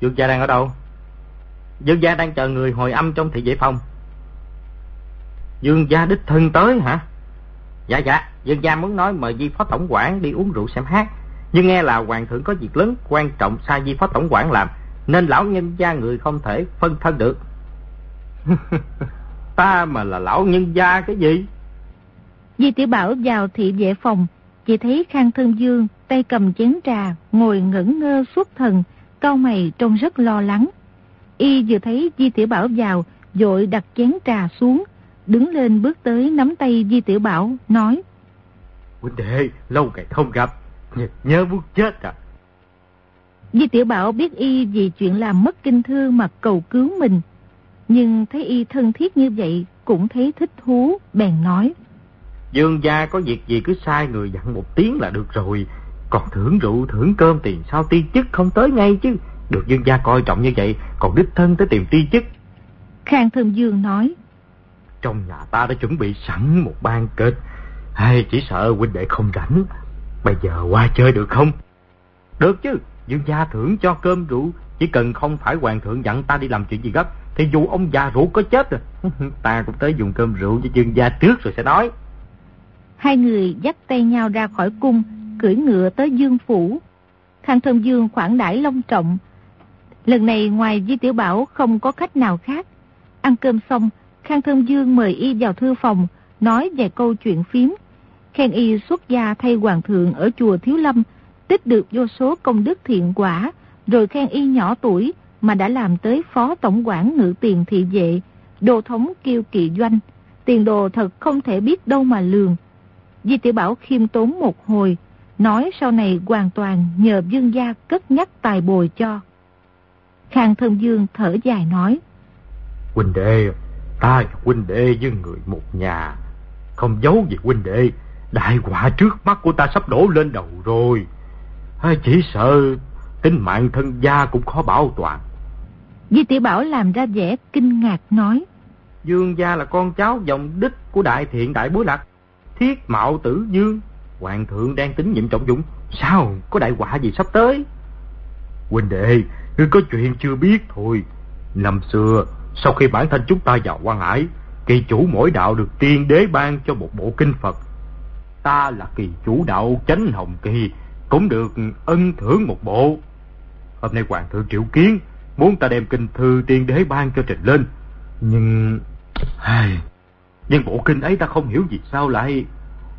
B: Dương gia đang ở đâu? Dương gia đang chờ người hồi âm trong thị vệ phòng. Dương gia đích thân tới hả? Dạ dạ, Dương gia muốn nói mời Di Phó Tổng quản đi uống rượu xem hát. Nhưng nghe là Hoàng thượng có việc lớn quan trọng sai Di Phó Tổng quản làm, nên lão nhân gia người không thể phân thân được. Ta mà là lão nhân gia cái gì?
A: Di Tiểu Bảo vào thị vệ phòng, chỉ thấy Khang Thân Dương tay cầm chén trà, ngồi ngẩn ngơ suốt thần, cau mày trông rất lo lắng. Y vừa thấy Di Tiểu Bảo vào, dội đặt chén trà xuống, đứng lên bước tới nắm tay Di Tiểu Bảo, nói.
B: Huynh đệ, lâu ngày không gặp, nhớ muốn chết à.
A: Di Tiểu Bảo biết Y vì chuyện làm mất kinh thư mà cầu cứu mình, nhưng thấy Y thân thiết như vậy cũng thấy thích thú, bèn nói.
B: Dương gia có việc gì cứ sai người dặn một tiếng là được rồi. Còn thưởng rượu thưởng cơm tiền sao ti chức không tới ngay chứ. Được dương gia coi trọng như vậy, còn đích thân tới tìm ti chức.
A: Khang Thơm Dương nói.
B: Trong nhà ta đã chuẩn bị sẵn một ban kịch. Hay chỉ sợ huynh đệ không rảnh. Bây giờ qua chơi được không? Được chứ, dương gia thưởng cho cơm rượu. Chỉ cần không phải hoàng thượng dặn ta đi làm chuyện gì gấp. Thì dù ông già rượu có chết rồi. ta cũng tới dùng cơm rượu với dương gia trước rồi sẽ nói.
A: Hai người dắt tay nhau ra khỏi cung, cưỡi ngựa tới Dương Phủ. Khang Thơm Dương khoản đãi long trọng. Lần này ngoài Di Tiểu Bảo không có khách nào khác. Ăn cơm xong, Khang Thơm Dương mời y vào thư phòng, nói vài câu chuyện phím. Khen y xuất gia thay hoàng thượng ở chùa Thiếu Lâm, tích được vô số công đức thiện quả, rồi khen y nhỏ tuổi mà đã làm tới phó tổng quản ngự tiền thị vệ, đồ thống kiêu kỳ doanh. Tiền đồ thật không thể biết đâu mà lường. Di Tiểu Bảo khiêm tốn một hồi, nói sau này hoàn toàn nhờ dương gia cất nhắc tài bồi cho. Khang Thân Dương thở dài nói.
B: Huynh đệ, ta và huynh đệ với người một nhà, không giấu gì huynh đệ, đại quả trước mắt của ta sắp đổ lên đầu rồi. Chỉ sợ tính mạng thân gia cũng khó bảo toàn.
A: Di Tiểu Bảo làm ra vẻ kinh ngạc nói.
B: Dương gia là con cháu dòng đích của đại thiện đại bối lạc, thiết mạo tử dương, hoàng thượng đang tính nhiệm trọng dụng sao? Có đại họa gì sắp tới? Huynh đệ, ngươi có chuyện chưa biết thôi. Năm xưa, sau khi bản thân chúng ta vào quan hải, kỳ chủ mỗi đạo được tiên đế ban cho một bộ kinh phật. Ta là kỳ chủ đạo chánh hồng kỳ, cũng được ân thưởng một bộ. Hôm nay hoàng thượng triệu kiến muốn ta đem kinh thư tiên đế ban cho trình lên nhưng ai nhưng bộ kinh ấy ta không hiểu vì sao lại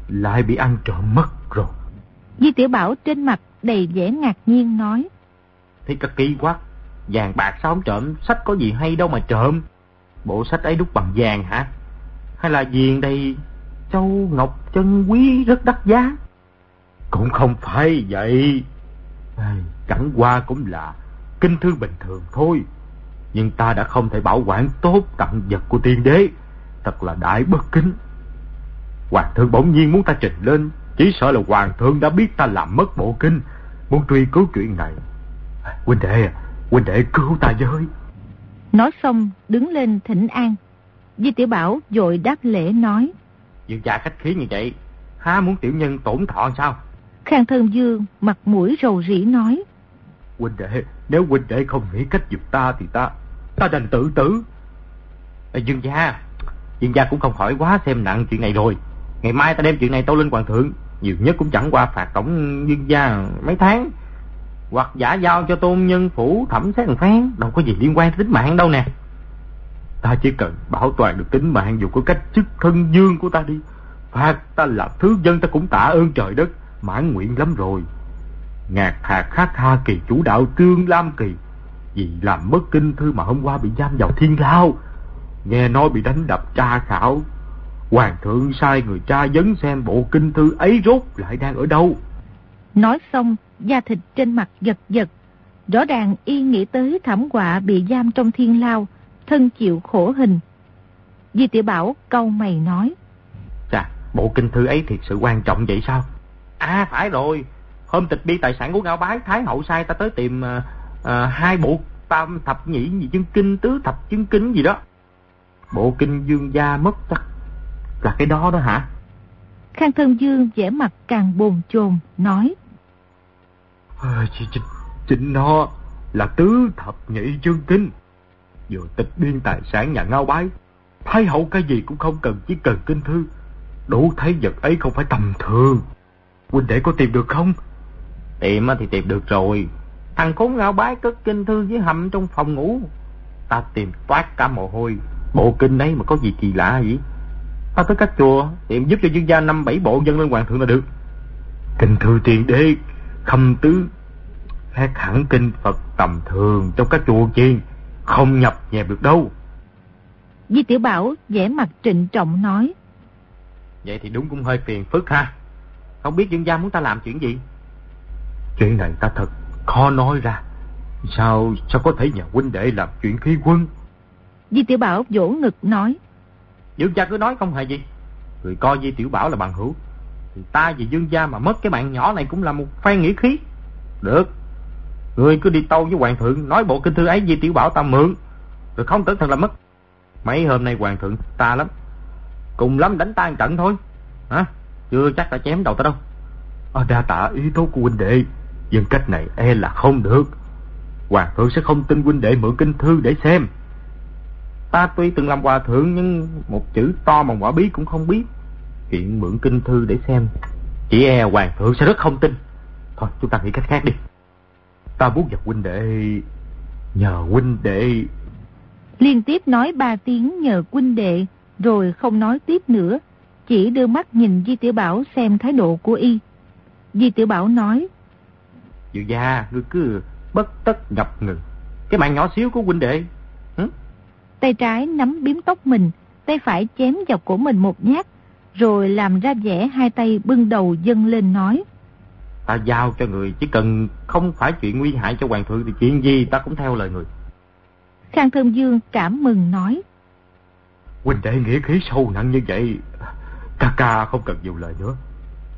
B: lại bị ăn trộm mất rồi.
A: Di Tiểu Bảo trên mặt đầy vẻ ngạc nhiên nói.
B: Thì cả kỳ quá, vàng bạc sao không trộm, sách có gì hay đâu mà trộm. Bộ sách ấy đúc bằng vàng hả? Hay là viền đây châu ngọc chân quý rất đắt giá? Cũng không phải vậy. Chẳng qua cũng là kinh thư bình thường thôi. Nhưng ta đã không thể bảo quản tốt tặng vật của tiên đế thật là đại bất kính. Hoàng thượng bỗng nhiên muốn ta trình lên, chỉ sợ là hoàng thượng đã biết ta làm mất bộ kinh, muốn truy cứu chuyện này. Huynh đệ, huynh đệ cứu ta với.
A: Nói xong, đứng lên thỉnh an. Di Tiểu Bảo dội đáp lễ nói.
B: Dương gia khách khí như vậy, há muốn tiểu nhân tổn thọ sao?
A: Khang Thân Dương mặt mũi rầu rĩ nói.
B: Huynh đệ, nếu huynh đệ không nghĩ cách giúp ta thì ta, ta đành tự tử. Dương gia, Dương gia cũng không khỏi quá xem nặng chuyện này rồi. Ngày mai ta đem chuyện này tâu lên hoàng thượng, nhiều nhất cũng chẳng qua phạt tổng Dương gia mấy tháng. Hoặc giả giao cho tôn nhân phủ thẩm xét một phán đâu có gì liên quan đến tính mạng đâu nè. Ta chỉ cần bảo toàn được tính mạng dù có cách chức thân dương của ta đi. Phạt ta làm thứ dân ta cũng tạ ơn trời đất, mãn nguyện lắm rồi. Ngạc hạt khát tha kỳ chủ đạo trương lam kỳ. Vì làm mất kinh thư mà hôm qua bị giam vào thiên lao. Nghe nói bị đánh đập tra khảo. Hoàng thượng sai người tra vấn xem bộ kinh thư ấy rốt lại đang ở đâu.
A: Nói xong Da thịt trên mặt giật giật. Rõ ràng y nghĩ tới thảm họa bị giam trong thiên lao Thân chịu khổ hình. Di tiểu Bảo câu mày nói
B: Chà, bộ kinh thư ấy thiệt sự quan trọng vậy sao? À phải rồi Hôm tịch bi tài sản của Ngao Bái Thái hậu sai ta tới tìm uh, uh, hai bộ tam thập nhị gì chân kinh tứ thập chân kinh gì đó Bộ kinh dương gia mất chắc là cái đó đó hả?
A: Khang Thân Dương vẻ mặt càng bồn chồn nói.
B: À, chính, chính nó là tứ thập nhị chương kinh. Vừa tịch biên tài sản nhà ngao bái, Thái hậu cái gì cũng không cần, chỉ cần kinh thư. Đủ thấy vật ấy không phải tầm thường. Huynh đệ có tìm được không? Tìm thì tìm được rồi. Thằng khốn ngao bái cất kinh thư dưới hầm trong phòng ngủ. Ta tìm toát cả mồ hôi. Bộ kinh ấy mà có gì kỳ lạ vậy? Ta tới các chùa tìm giúp cho dương gia năm bảy bộ dân lên hoàng thượng là được. Kinh thư tiền đế, khâm tứ, khác hẳn kinh Phật tầm thường trong các chùa chiên, không nhập nhẹp được đâu.
A: Di Tiểu Bảo vẻ mặt trịnh trọng nói.
B: Vậy thì đúng cũng hơi phiền phức ha. Không biết dương gia muốn ta làm chuyện gì? Chuyện này ta thật khó nói ra. Sao sao có thể nhà huynh đệ làm chuyện khí quân?
A: Di Tiểu Bảo vỗ ngực nói.
B: Dương gia cứ nói không hề gì. Người coi Di Tiểu Bảo là bằng hữu. Thì ta vì Dương gia mà mất cái bạn nhỏ này cũng là một phen nghĩa khí. Được. Người cứ đi tâu với hoàng thượng nói bộ kinh thư ấy Di Tiểu Bảo ta mượn. Rồi không tưởng thật là mất. Mấy hôm nay hoàng thượng ta lắm. Cùng lắm đánh tan trận thôi. Hả? Chưa chắc đã chém đầu ta đâu. À, đa tạ ý tốt của huynh đệ. Nhưng cách này e là không được. Hoàng thượng sẽ không tin huynh đệ mượn kinh thư để xem. Ta tuy từng làm hòa thượng, nhưng một chữ to bằng quả bí cũng không biết. Chuyện mượn kinh thư để xem. Chỉ e hoàng thượng sẽ rất không tin. Thôi, chúng ta nghĩ cách khác đi. Ta muốn gặp huynh đệ. Nhờ huynh đệ.
A: Liên tiếp nói ba tiếng nhờ huynh đệ, rồi không nói tiếp nữa. Chỉ đưa mắt nhìn Di Tiểu Bảo xem thái độ của y. Di Tiểu Bảo nói.
B: Dự gia, ngươi cứ bất tất ngập ngừng. Cái mạng nhỏ xíu của huynh đệ. Hử?
A: Tay trái nắm biếm tóc mình, tay phải chém vào cổ mình một nhát, rồi làm ra vẻ hai tay bưng đầu dâng lên nói.
B: Ta giao cho người, chỉ cần không phải chuyện nguy hại cho hoàng thượng thì chuyện gì ta cũng theo lời người.
A: Khang Thơm Dương cảm mừng nói.
B: Huynh đệ nghĩa khí sâu nặng như vậy, ca ca không cần nhiều lời nữa.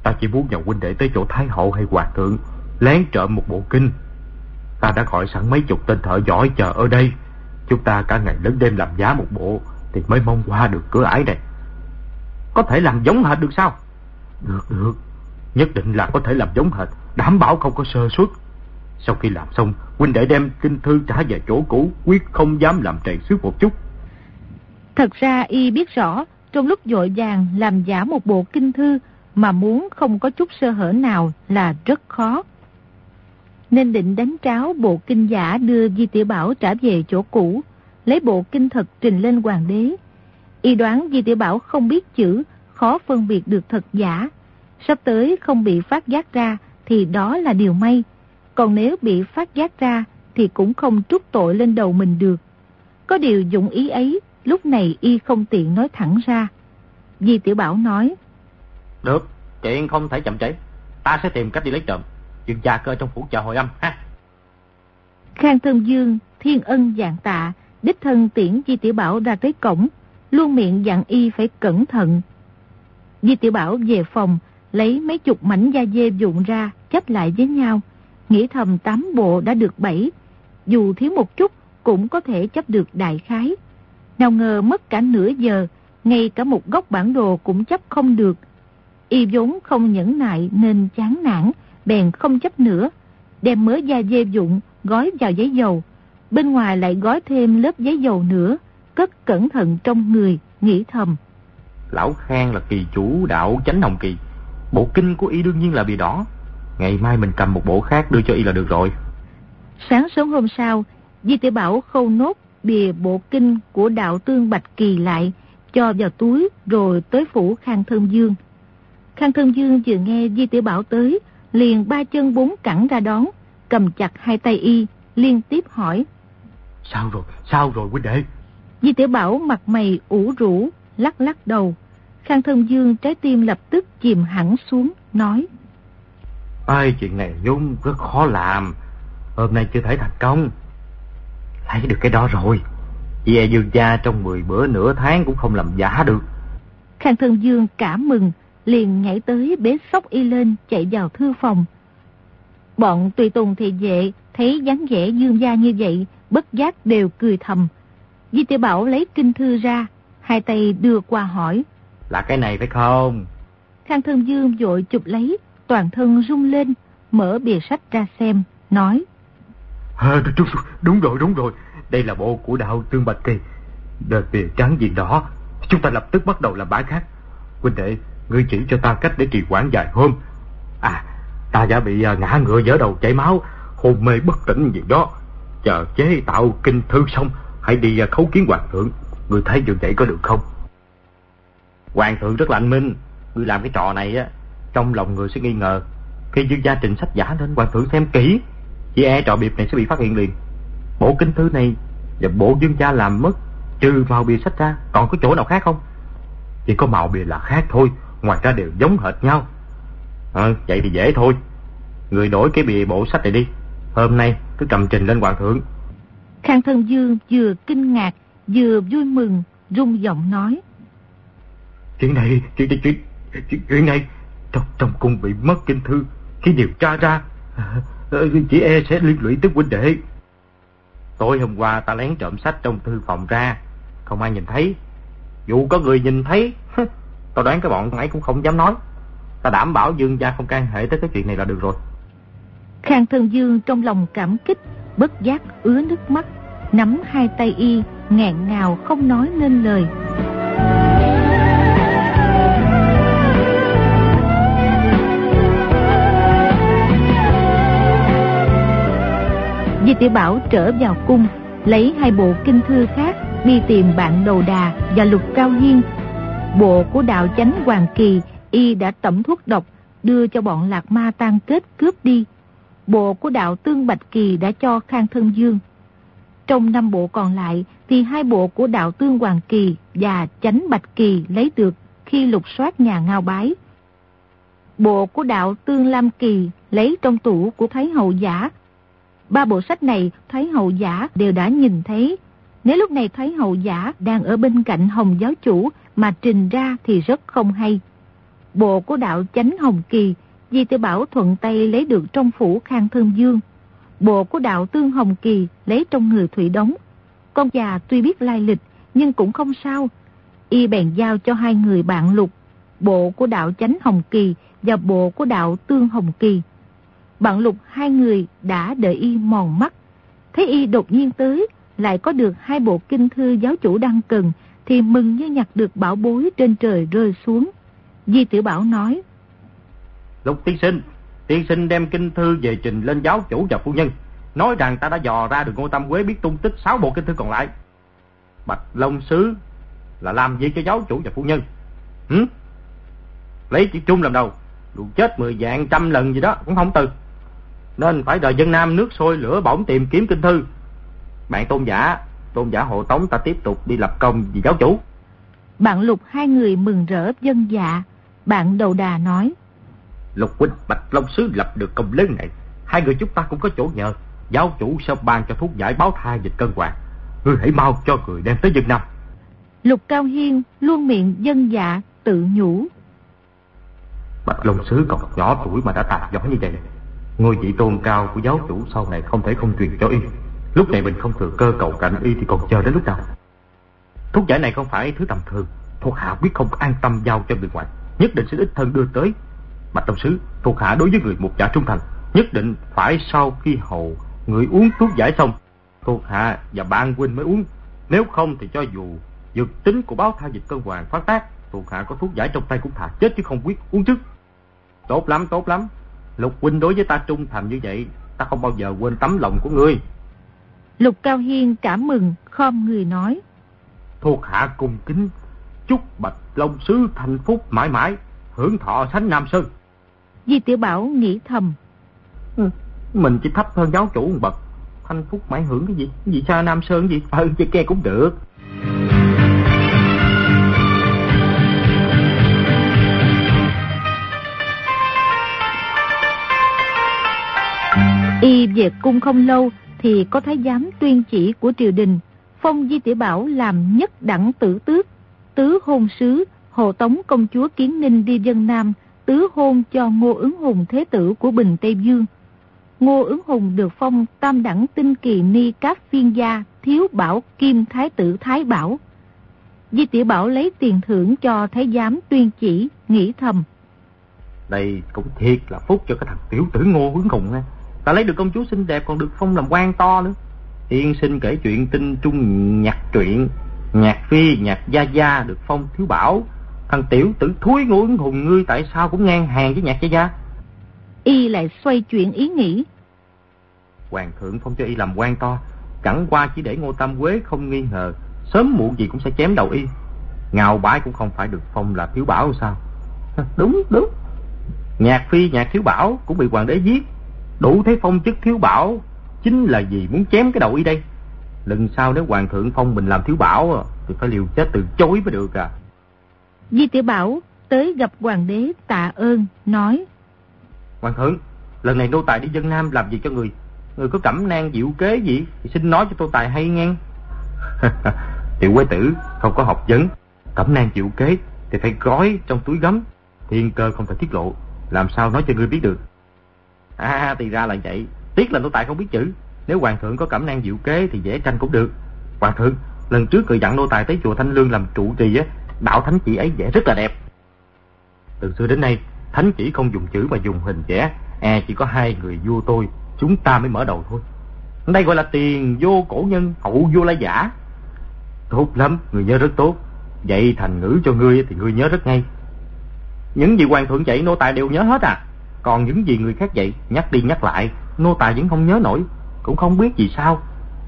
B: Ta chỉ muốn nhờ huynh đệ tới chỗ Thái Hậu hay Hoàng thượng, lén trộm một bộ kinh. Ta đã gọi sẵn mấy chục tên thợ giỏi chờ ở đây. Chúng ta cả ngày lớn đêm làm giá một bộ, thì mới mong qua được cửa ải này. Có thể làm giống hệt được sao? Được, được. Nhất định là có thể làm giống hệt, đảm bảo không có sơ suất. Sau khi làm xong, huynh đệ đem kinh thư trả về chỗ cũ, quyết không dám làm trầy xước một chút.
A: Thật ra y biết rõ, trong lúc dội vàng làm giả một bộ kinh thư mà muốn không có chút sơ hở nào là rất khó. Nên định đánh tráo bộ kinh giả đưa Di Tiểu Bảo trả về chỗ cũ, lấy bộ kinh thật trình lên hoàng đế. Y đoán Di Tiểu Bảo không biết chữ, khó phân biệt được thật giả. Sắp tới không bị phát giác ra thì đó là điều may. Còn nếu bị phát giác ra thì cũng không trút tội lên đầu mình được. Có điều dụng ý ấy, lúc này y không tiện nói thẳng ra. Di Tiểu Bảo nói.
B: Được, chuyện không thể chậm trễ. Ta sẽ tìm cách đi lấy trộm dừng gia cơ trong phủ chờ hồi âm ha.
A: Khang thân Dương, thiên ân dạng tạ, đích thân tiễn Di Tiểu Bảo ra tới cổng, luôn miệng dặn y phải cẩn thận. Di Tiểu Bảo về phòng, lấy mấy chục mảnh da dê dụng ra, chấp lại với nhau, nghĩ thầm tám bộ đã được bảy, dù thiếu một chút cũng có thể chấp được đại khái. Nào ngờ mất cả nửa giờ, ngay cả một góc bản đồ cũng chấp không được. Y vốn không nhẫn nại nên chán nản, bèn không chấp nữa, đem mớ da dê dụng gói vào giấy dầu, bên ngoài lại gói thêm lớp giấy dầu nữa, cất cẩn thận trong người, nghĩ thầm.
B: Lão Khang là kỳ chủ đạo chánh hồng kỳ, bộ kinh của y đương nhiên là bì đỏ, ngày mai mình cầm một bộ khác đưa cho y là được rồi.
A: Sáng sớm hôm sau, Di Tiểu Bảo khâu nốt bìa bộ kinh của đạo tương Bạch Kỳ lại, cho vào túi rồi tới phủ Khang Thơm Dương. Khang Thơm Dương vừa nghe Di Tiểu Bảo tới, liền ba chân bốn cẳng ra đón, cầm chặt hai tay y, liên tiếp hỏi.
B: Sao rồi, sao rồi huynh đệ?
A: Di Tiểu Bảo mặt mày ủ rũ, lắc lắc đầu. Khang Thơm Dương trái tim lập tức chìm hẳn xuống, nói.
B: Ai, chuyện này vốn rất khó làm, hôm nay chưa thể thành công. Lấy được cái đó rồi, chị e dương gia trong 10 bữa nửa tháng cũng không làm giả được.
A: Khang Thân Dương cảm mừng, liền nhảy tới bế sóc y lên chạy vào thư phòng. Bọn tùy tùng thì vệ thấy dáng vẻ dương gia như vậy, bất giác đều cười thầm. Di tiểu Bảo lấy kinh thư ra, hai tay đưa qua hỏi.
B: Là cái này phải không?
A: Khang Thân Dương vội chụp lấy, toàn thân rung lên, mở bìa sách ra xem, nói.
B: À, đúng, đúng rồi, đúng rồi. Đây là bộ của đạo Tương Bạch Kỳ. Đợt bìa trắng gì đó, chúng ta lập tức bắt đầu làm bãi khác. Huynh đệ, ngươi chỉ cho ta cách để trì quản vài hôm. À, ta đã bị à, ngã ngựa dở đầu chảy máu, hôn mê bất tỉnh gì đó. Chờ chế tạo kinh thư xong, hãy đi à, khấu kiến hoàng thượng. Ngươi thấy như vậy có được không? Hoàng thượng rất là anh minh. Ngươi làm cái trò này á, trong lòng người sẽ nghi ngờ. Khi dương gia trình sách giả lên hoàng thượng xem kỹ, chỉ e trò biệp này sẽ bị phát hiện liền. Bộ kinh thư này và bộ dương gia làm mất, trừ màu bìa sách ra, còn có chỗ nào khác không? Chỉ có màu bìa là khác thôi, ngoài ra đều giống hệt nhau. À, vậy thì dễ thôi. Người đổi cái bìa bộ sách này đi. Hôm nay cứ cầm trình lên hoàng thượng.
A: Khang thân dương vừa kinh ngạc, vừa vui mừng, rung giọng nói.
B: Chuyện này, chuyện, chuyện, chuyện, chuyện này, trong, trong cung bị mất kinh thư, khi điều tra ra, chỉ e sẽ liên lụy tới huynh đệ. Tối hôm qua ta lén trộm sách trong thư phòng ra, không ai nhìn thấy. Dù có người nhìn thấy, tao đoán cái bọn ấy cũng không dám nói. Ta đảm bảo Dương gia không can hệ tới cái chuyện này là được rồi.
A: Khang Thân Dương trong lòng cảm kích, bất giác ứa nước mắt, nắm hai tay y, nghẹn ngào không nói nên lời. Di Tiểu Bảo trở vào cung, lấy hai bộ kinh thư khác đi tìm bạn Đầu Đà và Lục Cao Hiên. Bộ của đạo chánh Hoàng Kỳ, y đã tẩm thuốc độc, đưa cho bọn lạc ma tan kết cướp đi. Bộ của đạo Tương Bạch Kỳ đã cho Khang Thân Dương. Trong năm bộ còn lại, thì hai bộ của đạo Tương Hoàng Kỳ và Chánh Bạch Kỳ lấy được khi lục soát nhà ngao bái. Bộ của đạo Tương Lam Kỳ lấy trong tủ của Thái Hậu Giả. Ba bộ sách này Thái Hậu Giả đều đã nhìn thấy. Nếu lúc này Thái Hậu Giả đang ở bên cạnh Hồng Giáo Chủ mà trình ra thì rất không hay bộ của đạo chánh Hồng Kỳ, Di Tiểu Bảo thuận tay lấy được trong phủ Khang Thân Dương. Bộ của đạo Tương Hồng Kỳ lấy trong người Thủy Đống. Con già tuy biết lai lịch, nhưng cũng không sao. Y bèn giao cho hai người bạn lục, bộ của đạo chánh Hồng Kỳ và bộ của đạo Tương Hồng Kỳ. Bạn lục hai người đã đợi Y mòn mắt. Thấy Y đột nhiên tới, lại có được hai bộ kinh thư giáo chủ đang cần, thì mừng như nhặt được bảo bối trên trời rơi xuống. Di Tiểu Bảo nói.
B: Lục tiên sinh, tiên sinh đem kinh thư về trình lên giáo chủ và phu nhân. Nói rằng ta đã dò ra được Ngô Tam Quế biết tung tích sáu bộ kinh thư còn lại. Bạch Long Sứ là làm gì cho giáo chủ và phu nhân? Hử? Lấy chữ trung làm đầu, đủ chết mười dạng trăm lần gì đó cũng không từ. Nên phải đợi dân Nam nước sôi lửa bỏng tìm kiếm kinh thư. Bạn tôn giả, tôn giả hộ tống ta tiếp tục đi lập công vì giáo chủ.
A: Bạn Lục hai người mừng rỡ dân dạ. Bạn đầu đà nói.
B: Lục huynh Bạch Long Sứ lập được công lớn này. Hai người chúng ta cũng có chỗ nhờ. Giáo chủ sẽ ban cho thuốc giải báo thai dịch cân hoàng. Ngươi hãy mau cho người đem tới dân Nam.
A: Lục Cao Hiên luôn miệng dân dạ tự nhủ.
B: Bạch Long Sứ còn nhỏ tuổi mà đã tạc giỏi như vậy. Ngôi vị tôn cao của giáo chủ sau này không thể không truyền cho y. Lúc này mình không thừa cơ cầu cạnh y thì còn chờ đến lúc nào. Thuốc giải này không phải thứ tầm thường. Thuộc hạ quyết không an tâm giao cho người ngoài. Nhất định sẽ đích thân đưa tới. Bạch Tông Sứ, thuộc hạ đối với người một giả trung thành. Nhất định phải sau khi hầu người uống thuốc giải xong. Thuộc hạ và bạn huynh mới uống. Nếu không thì cho dù dược tính của báo thai dịch cân hoàng phát tác, thuộc hạ có thuốc giải trong tay cũng thà chết chứ không quyết uống trước. Tốt lắm, tốt lắm. Lục huynh đối với ta trung thành như vậy, ta không bao giờ quên tấm lòng của ngươi.
A: Lục Cao Hiên cảm mừng, khom người nói.
B: Thuộc hạ cùng kính chúc bạch long sứ thành phúc mãi mãi hưởng thọ sánh nam sơn.
A: Di tiểu bảo nghĩ thầm.
B: Ừ, mình chỉ thấp hơn giáo chủ một bậc thanh phúc mãi hưởng cái gì? Cái gì sao nam sơn gì ừ chứ nghe cũng được.
A: Y về cung không lâu thì có thái giám tuyên chỉ của triều đình phong Di Tiểu Bảo làm nhất đẳng tử tước, tứ hôn sứ, hộ tống công chúa Kiến Ninh đi dân Nam, tứ hôn cho Ngô ứng hùng thế tử của Bình Tây Dương. Ngô ứng hùng được phong tam đẳng tinh kỳ ni các phiên gia, thiếu bảo kim thái tử Thái Bảo. Di Tiểu Bảo lấy tiền thưởng cho thái giám tuyên chỉ, nghĩ thầm.
B: Đây cũng thiệt là phúc cho cái thằng tiểu tử Ngô ứng hùng nha. Ta lấy được công chúa xinh đẹp còn được phong làm quan to nữa. Tiên sinh kể chuyện tinh trung nhạc truyện Nhạc phi, nhạc gia gia được phong thiếu bảo. Thằng tiểu tử thúi ngũ ứng hùng ngươi tại sao cũng ngang hàng với nhạc gia gia?
A: Y lại xoay chuyển ý nghĩ.
B: Hoàng thượng phong cho y làm quan to, chẳng qua chỉ để ngô tam quế không nghi ngờ, sớm muộn gì cũng sẽ chém đầu y. Ngào bãi cũng không phải được phong là thiếu bảo sao? đúng, đúng. Nhạc phi, nhạc thiếu bảo cũng bị hoàng đế giết. Đủ thấy phong chức thiếu bảo chính là gì muốn chém cái đầu y đây. Lần sau nếu hoàng thượng phong mình làm thiếu bảo thì phải liều chết từ chối mới được à.
A: Di tiểu Bảo tới gặp hoàng đế tạ ơn, nói.
B: Hoàng thượng, lần này nô tài đi dân Nam làm gì cho người? Người có cẩm nang diệu kế gì thì xin nói cho nô tài hay nghe. Tiểu quế tử không có học vấn, cẩm nang diệu kế thì phải gói trong túi gấm, thiên cơ không thể tiết lộ, làm sao nói cho ngươi biết được. À thì ra là vậy, tiếc là nô tài không biết chữ, nếu hoàng thượng có cẩm nang diệu kế thì dễ tranh cũng được. Hoàng thượng, lần trước người dặn nô tài tới chùa Thanh Lương làm trụ trì á, đạo thánh chỉ ấy vẽ rất là đẹp. Từ xưa đến nay, thánh chỉ không dùng chữ mà dùng hình vẽ, e chỉ có hai người vua tôi, chúng ta mới mở đầu thôi. Đây gọi là tiền vô cổ nhân, hậu vô la giả. Tốt lắm, người nhớ rất tốt. Dạy thành ngữ cho ngươi thì ngươi nhớ rất ngay. Những gì hoàng thượng dạy nô tài đều nhớ hết à. Còn những gì người khác dạy, nhắc đi nhắc lại, nô tài vẫn không nhớ nổi, cũng không biết gì sao.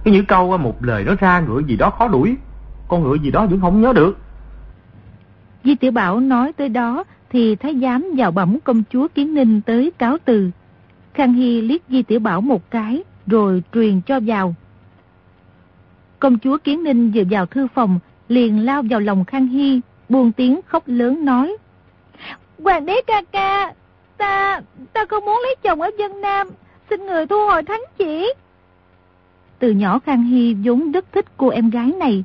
B: Cái những câu một lời nó ra ngựa gì đó khó đuổi, con ngựa gì đó vẫn không nhớ được.
A: Di Tiểu Bảo nói tới đó thì thái giám vào bẩm công chúa Kiến Ninh tới cáo từ. Khang Hy liếc Di Tiểu Bảo một cái rồi truyền cho vào. Công chúa Kiến Ninh vừa vào thư phòng liền lao vào lòng Khang Hy buồn tiếng khóc lớn nói. Hoàng đế ca ca, ta, ta không muốn lấy chồng ở dân Nam, xin người thu hồi thánh chỉ. Từ nhỏ Khang Hy vốn rất thích cô em gái này,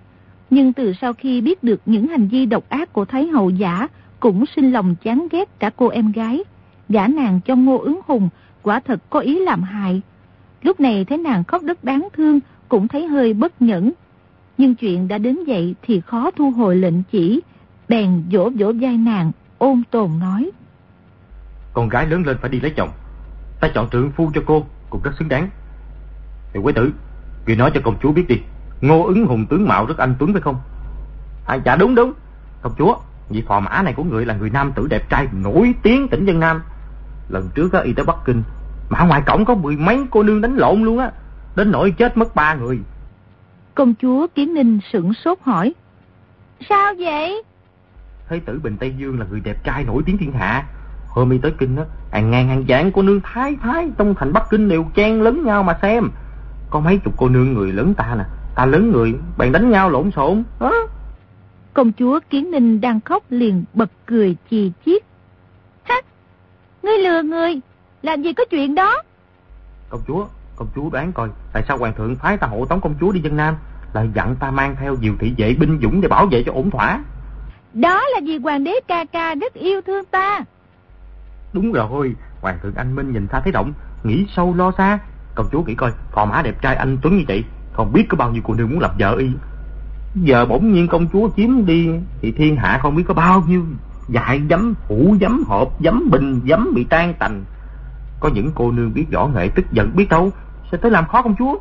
A: nhưng từ sau khi biết được những hành vi độc ác của Thái Hậu giả, cũng sinh lòng chán ghét cả cô em gái. Gã nàng cho ngô ứng hùng, quả thật có ý làm hại. Lúc này thấy nàng khóc rất đáng thương, cũng thấy hơi bất nhẫn. Nhưng chuyện đã đến vậy thì khó thu hồi lệnh chỉ, bèn vỗ vỗ vai nàng, ôn tồn nói.
B: Con gái lớn lên phải đi lấy chồng, ta chọn trượng phu cho cô, cũng rất xứng đáng. Thì quế tử, người nói cho công chúa biết đi, Ngô ứng hùng tướng mạo rất anh tuấn phải không? À, dạ đúng đúng. Công chúa, vị phò mã này của người là người nam tử đẹp trai nổi tiếng tỉnh dân Nam. Lần trước á, y tới Bắc Kinh, mà ngoài cổng có mười mấy cô nương đánh lộn luôn á. Đến nỗi chết mất ba người.
A: Công chúa Kiến Ninh sửng sốt hỏi. Sao vậy?
B: Thế tử Bình Tây Dương là người đẹp trai nổi tiếng thiên hạ. Hôm y tới Kinh á, hàng ngàn hàng vạn cô nương thái thái trong thành Bắc Kinh đều chen lấn nhau mà xem. Có mấy chục cô nương người lớn ta nè, ta lớn người, bạn đánh nhau lộn xộn. Đó.
A: Công chúa Kiến Ninh đang khóc liền bật cười chì chiết. Ha! Ngươi lừa người, làm gì có chuyện đó?
B: Công chúa, công chúa đoán coi, tại sao hoàng thượng phái ta hộ tống công chúa đi dân Nam, lại dặn ta mang theo nhiều thị vệ binh dũng để bảo vệ cho ổn thỏa.
A: Đó là vì hoàng đế ca ca rất yêu thương ta.
B: Đúng rồi, hoàng thượng anh Minh nhìn xa thấy động, nghĩ sâu lo xa. Công chúa nghĩ coi, phò mã đẹp trai anh Tuấn như vậy, không biết có bao nhiêu cô nương muốn làm vợ y. Giờ bỗng nhiên công chúa chiếm đi Thì thiên hạ không biết có bao nhiêu Dại dấm, hủ dấm, hộp dấm, bình dấm bị tan tành Có những cô nương biết võ nghệ tức giận biết đâu Sẽ tới làm khó công chúa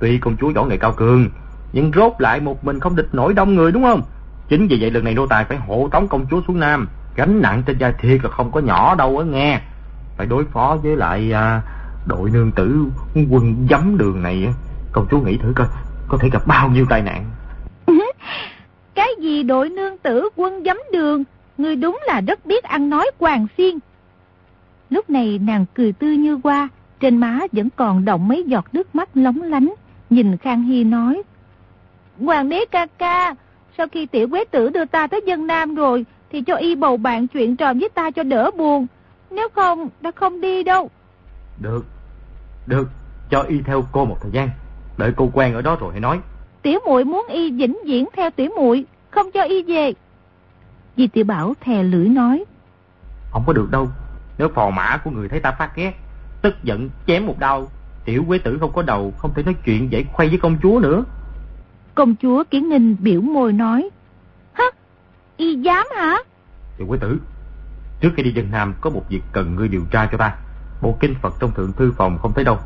B: Tuy công chúa võ nghệ cao cường Nhưng rốt lại một mình không địch nổi đông người đúng không Chính vì vậy lần này nô tài phải hộ tống công chúa xuống Nam Gánh nặng trên vai thiệt là không có nhỏ đâu á nghe Phải đối phó với lại à, đội nương tử quân dấm đường này Công chúa nghĩ thử coi Có thể gặp bao nhiêu tai nạn
A: Cái gì đội nương tử quân giấm đường, người đúng là rất biết ăn nói quàng xiên. Lúc này nàng cười tươi như hoa, trên má vẫn còn động mấy giọt nước mắt lóng lánh, nhìn Khang Hy nói. Hoàng đế ca ca, sau khi tiểu quế tử đưa ta tới dân Nam rồi, thì cho y bầu bạn chuyện trò với ta cho đỡ buồn. Nếu không, ta không đi đâu.
B: Được, được, cho y theo cô một thời gian. Đợi cô quen ở đó rồi hãy nói.
A: Tiểu muội muốn y vĩnh viễn theo tiểu muội, không cho y về. Di tiểu Bảo thè lưỡi nói.
B: Không có được đâu, nếu phò mã của người thấy ta phát ghét, tức giận chém một đau, tiểu quế tử không có đầu, không thể nói chuyện dễ khoay với công chúa nữa.
A: Công chúa Kiến Ninh biểu môi nói. Y dám hả?
B: Tiểu quế tử, trước khi đi dân Nam có một việc cần ngươi điều tra cho ta. Bộ kinh Phật trong thượng thư phòng không thấy đâu.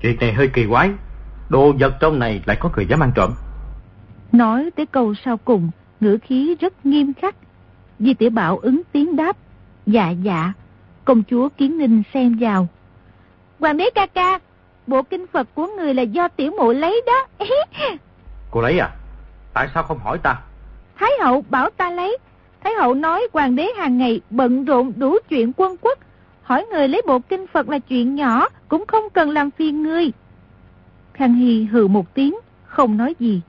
B: Chuyện này hơi kỳ quái, Đồ vật trong này lại có người dám ăn trộm.
A: Nói tới câu sau cùng, ngữ khí rất nghiêm khắc. Di tiểu Bảo ứng tiếng đáp. Dạ dạ. Công chúa Kiến Ninh xem vào. Hoàng đế ca ca, bộ kinh Phật của người là do tiểu mụ lấy đó.
B: Cô lấy à? Tại sao không hỏi ta?
A: Thái hậu bảo ta lấy. Thái hậu nói hoàng đế hàng ngày bận rộn đủ chuyện quân quốc. Hỏi người lấy bộ kinh Phật là chuyện nhỏ, cũng không cần làm phiền người. Khang Hy hừ một tiếng, không nói gì.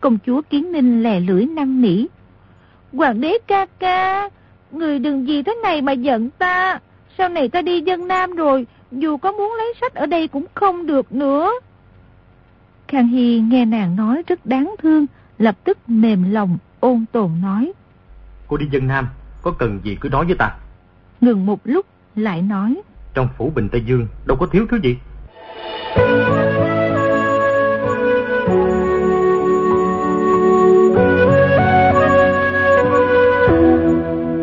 A: Công chúa Kiến Ninh lè lưỡi năng nỉ. Hoàng đế ca ca, người đừng gì thế này mà giận ta. Sau này ta đi dân Nam rồi, dù có muốn lấy sách ở đây cũng không được nữa. Khang Hy nghe nàng nói rất đáng thương, lập tức mềm lòng, ôn tồn nói.
B: Cô đi dân Nam, có cần gì cứ nói với ta.
A: Ngừng một lúc, lại nói.
B: Trong phủ Bình Tây Dương, đâu có thiếu thứ gì.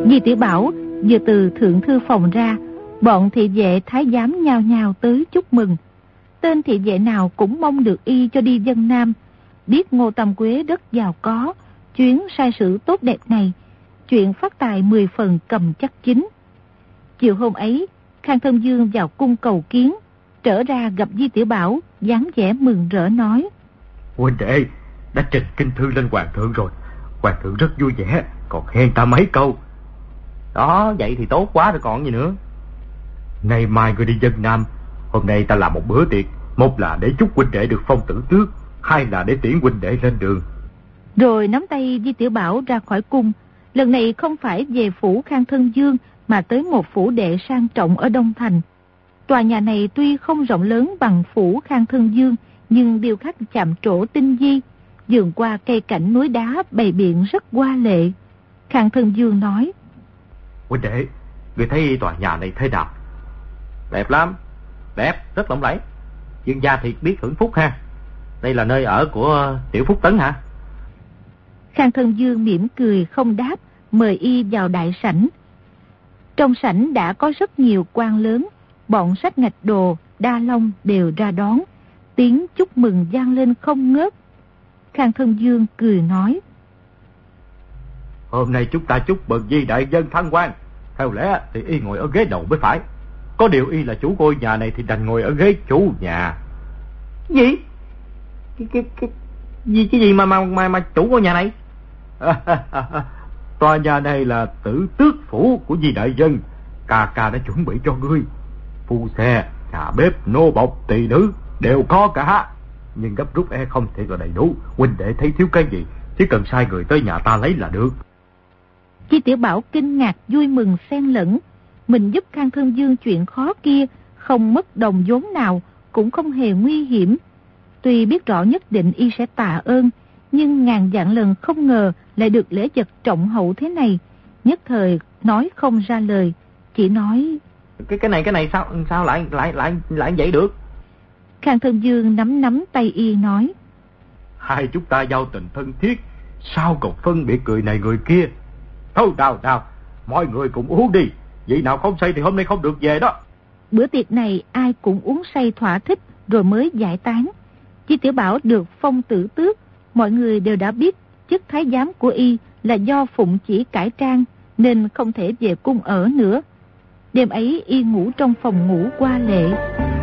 A: Di Tiểu Bảo vừa từ thượng thư phòng ra, bọn thị vệ thái giám nhào nhào tới chúc mừng. Tên thị vệ nào cũng mong được y cho đi dân Nam, biết Ngô Tâm Quế rất giàu có, chuyến sai sự tốt đẹp này, chuyện phát tài 10 phần cầm chắc chính. Chiều hôm ấy, Khang thông Dương vào cung cầu kiến, trở ra gặp Di Tiểu Bảo, dáng vẻ mừng rỡ nói.
B: Huynh đệ, đã trình kinh thư lên hoàng thượng rồi, hoàng thượng rất vui vẻ, còn khen ta mấy câu. Đó, vậy thì tốt quá rồi còn gì nữa. Ngày mai người đi dân Nam, hôm nay ta làm một bữa tiệc, một là để chúc huynh đệ được phong tử tước, hai là để tiễn huynh đệ lên đường.
A: Rồi nắm tay Di Tiểu Bảo ra khỏi cung, lần này không phải về phủ Khang Thân Dương mà tới một phủ đệ sang trọng ở Đông Thành. Tòa nhà này tuy không rộng lớn bằng phủ Khang Thân Dương, nhưng điều khắc chạm trổ tinh di, dường qua cây cảnh núi đá bày biện rất hoa lệ. Khang Thân Dương nói,
B: Huynh đệ, người thấy tòa nhà này thế nào? Đẹp lắm, đẹp, rất lộng lẫy. Dương gia thì biết hưởng phúc ha. Đây là nơi ở của Tiểu Phúc Tấn hả?
A: Khang Thân Dương mỉm cười không đáp, mời y vào đại sảnh. Trong sảnh đã có rất nhiều quan lớn, bọn sách ngạch đồ, đa long đều ra đón. Tiếng chúc mừng gian lên không ngớt. Khang Thân Dương cười nói.
B: Hôm nay chúng ta chúc mừng di đại dân thăng quan. Theo lẽ thì y ngồi ở ghế đầu mới phải. Có điều y là chủ ngôi nhà này thì đành ngồi ở ghế chủ nhà. Gì? Cái, cái, cái, gì cái gì mà mà mà, mà chủ ngôi nhà này? Tòa nhà này là tử tước phủ của di đại dân. Ca ca đã chuẩn bị cho ngươi. Phu xe, nhà bếp, nô bọc, tỳ nữ đều có cả. Nhưng gấp rút e không thể là đầy đủ. Huynh đệ thấy thiếu cái gì, chỉ cần sai người tới nhà ta lấy là được.
A: Chi Tiểu Bảo kinh ngạc vui mừng xen lẫn. Mình giúp Khang Thương Dương chuyện khó kia, không mất đồng vốn nào, cũng không hề nguy hiểm. Tuy biết rõ nhất định y sẽ tạ ơn, nhưng ngàn dạng lần không ngờ lại được lễ vật trọng hậu thế này. Nhất thời nói không ra lời, chỉ nói...
B: Cái cái này cái này sao sao lại lại lại lại vậy được?
A: Khang Thân Dương nắm nắm tay y nói.
B: Hai chúng ta giao tình thân thiết, sao còn phân biệt người này người kia? Thôi nào nào, mọi người cùng uống đi. Vị nào không say thì hôm nay không được về đó.
A: Bữa tiệc này ai cũng uống say thỏa thích rồi mới giải tán. Chi Tiểu Bảo được phong tử tước, mọi người đều đã biết chức thái giám của y là do phụng chỉ cải trang nên không thể về cung ở nữa. Đêm ấy y ngủ trong phòng ngủ qua lệ,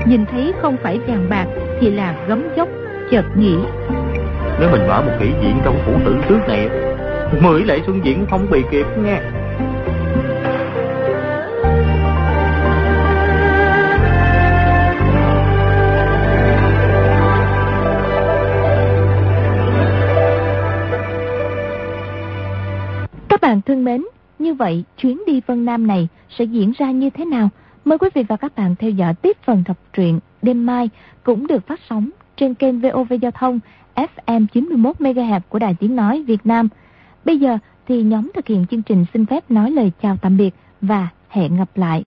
A: nhìn thấy không phải vàng bạc thì là gấm dốc, chợt nghĩ.
B: Nếu mình mở một kỷ diện trong phủ tử trước này Mười lệ xuân diễn không bị kịp nghe
A: thân mến, như vậy chuyến đi Vân Nam này sẽ diễn ra như thế nào? Mời quý vị và các bạn theo dõi tiếp phần đọc truyện đêm mai cũng được phát sóng trên kênh VOV Giao thông FM 91 MHz của Đài Tiếng nói Việt Nam. Bây giờ thì nhóm thực hiện chương trình xin phép nói lời chào tạm biệt và hẹn gặp lại.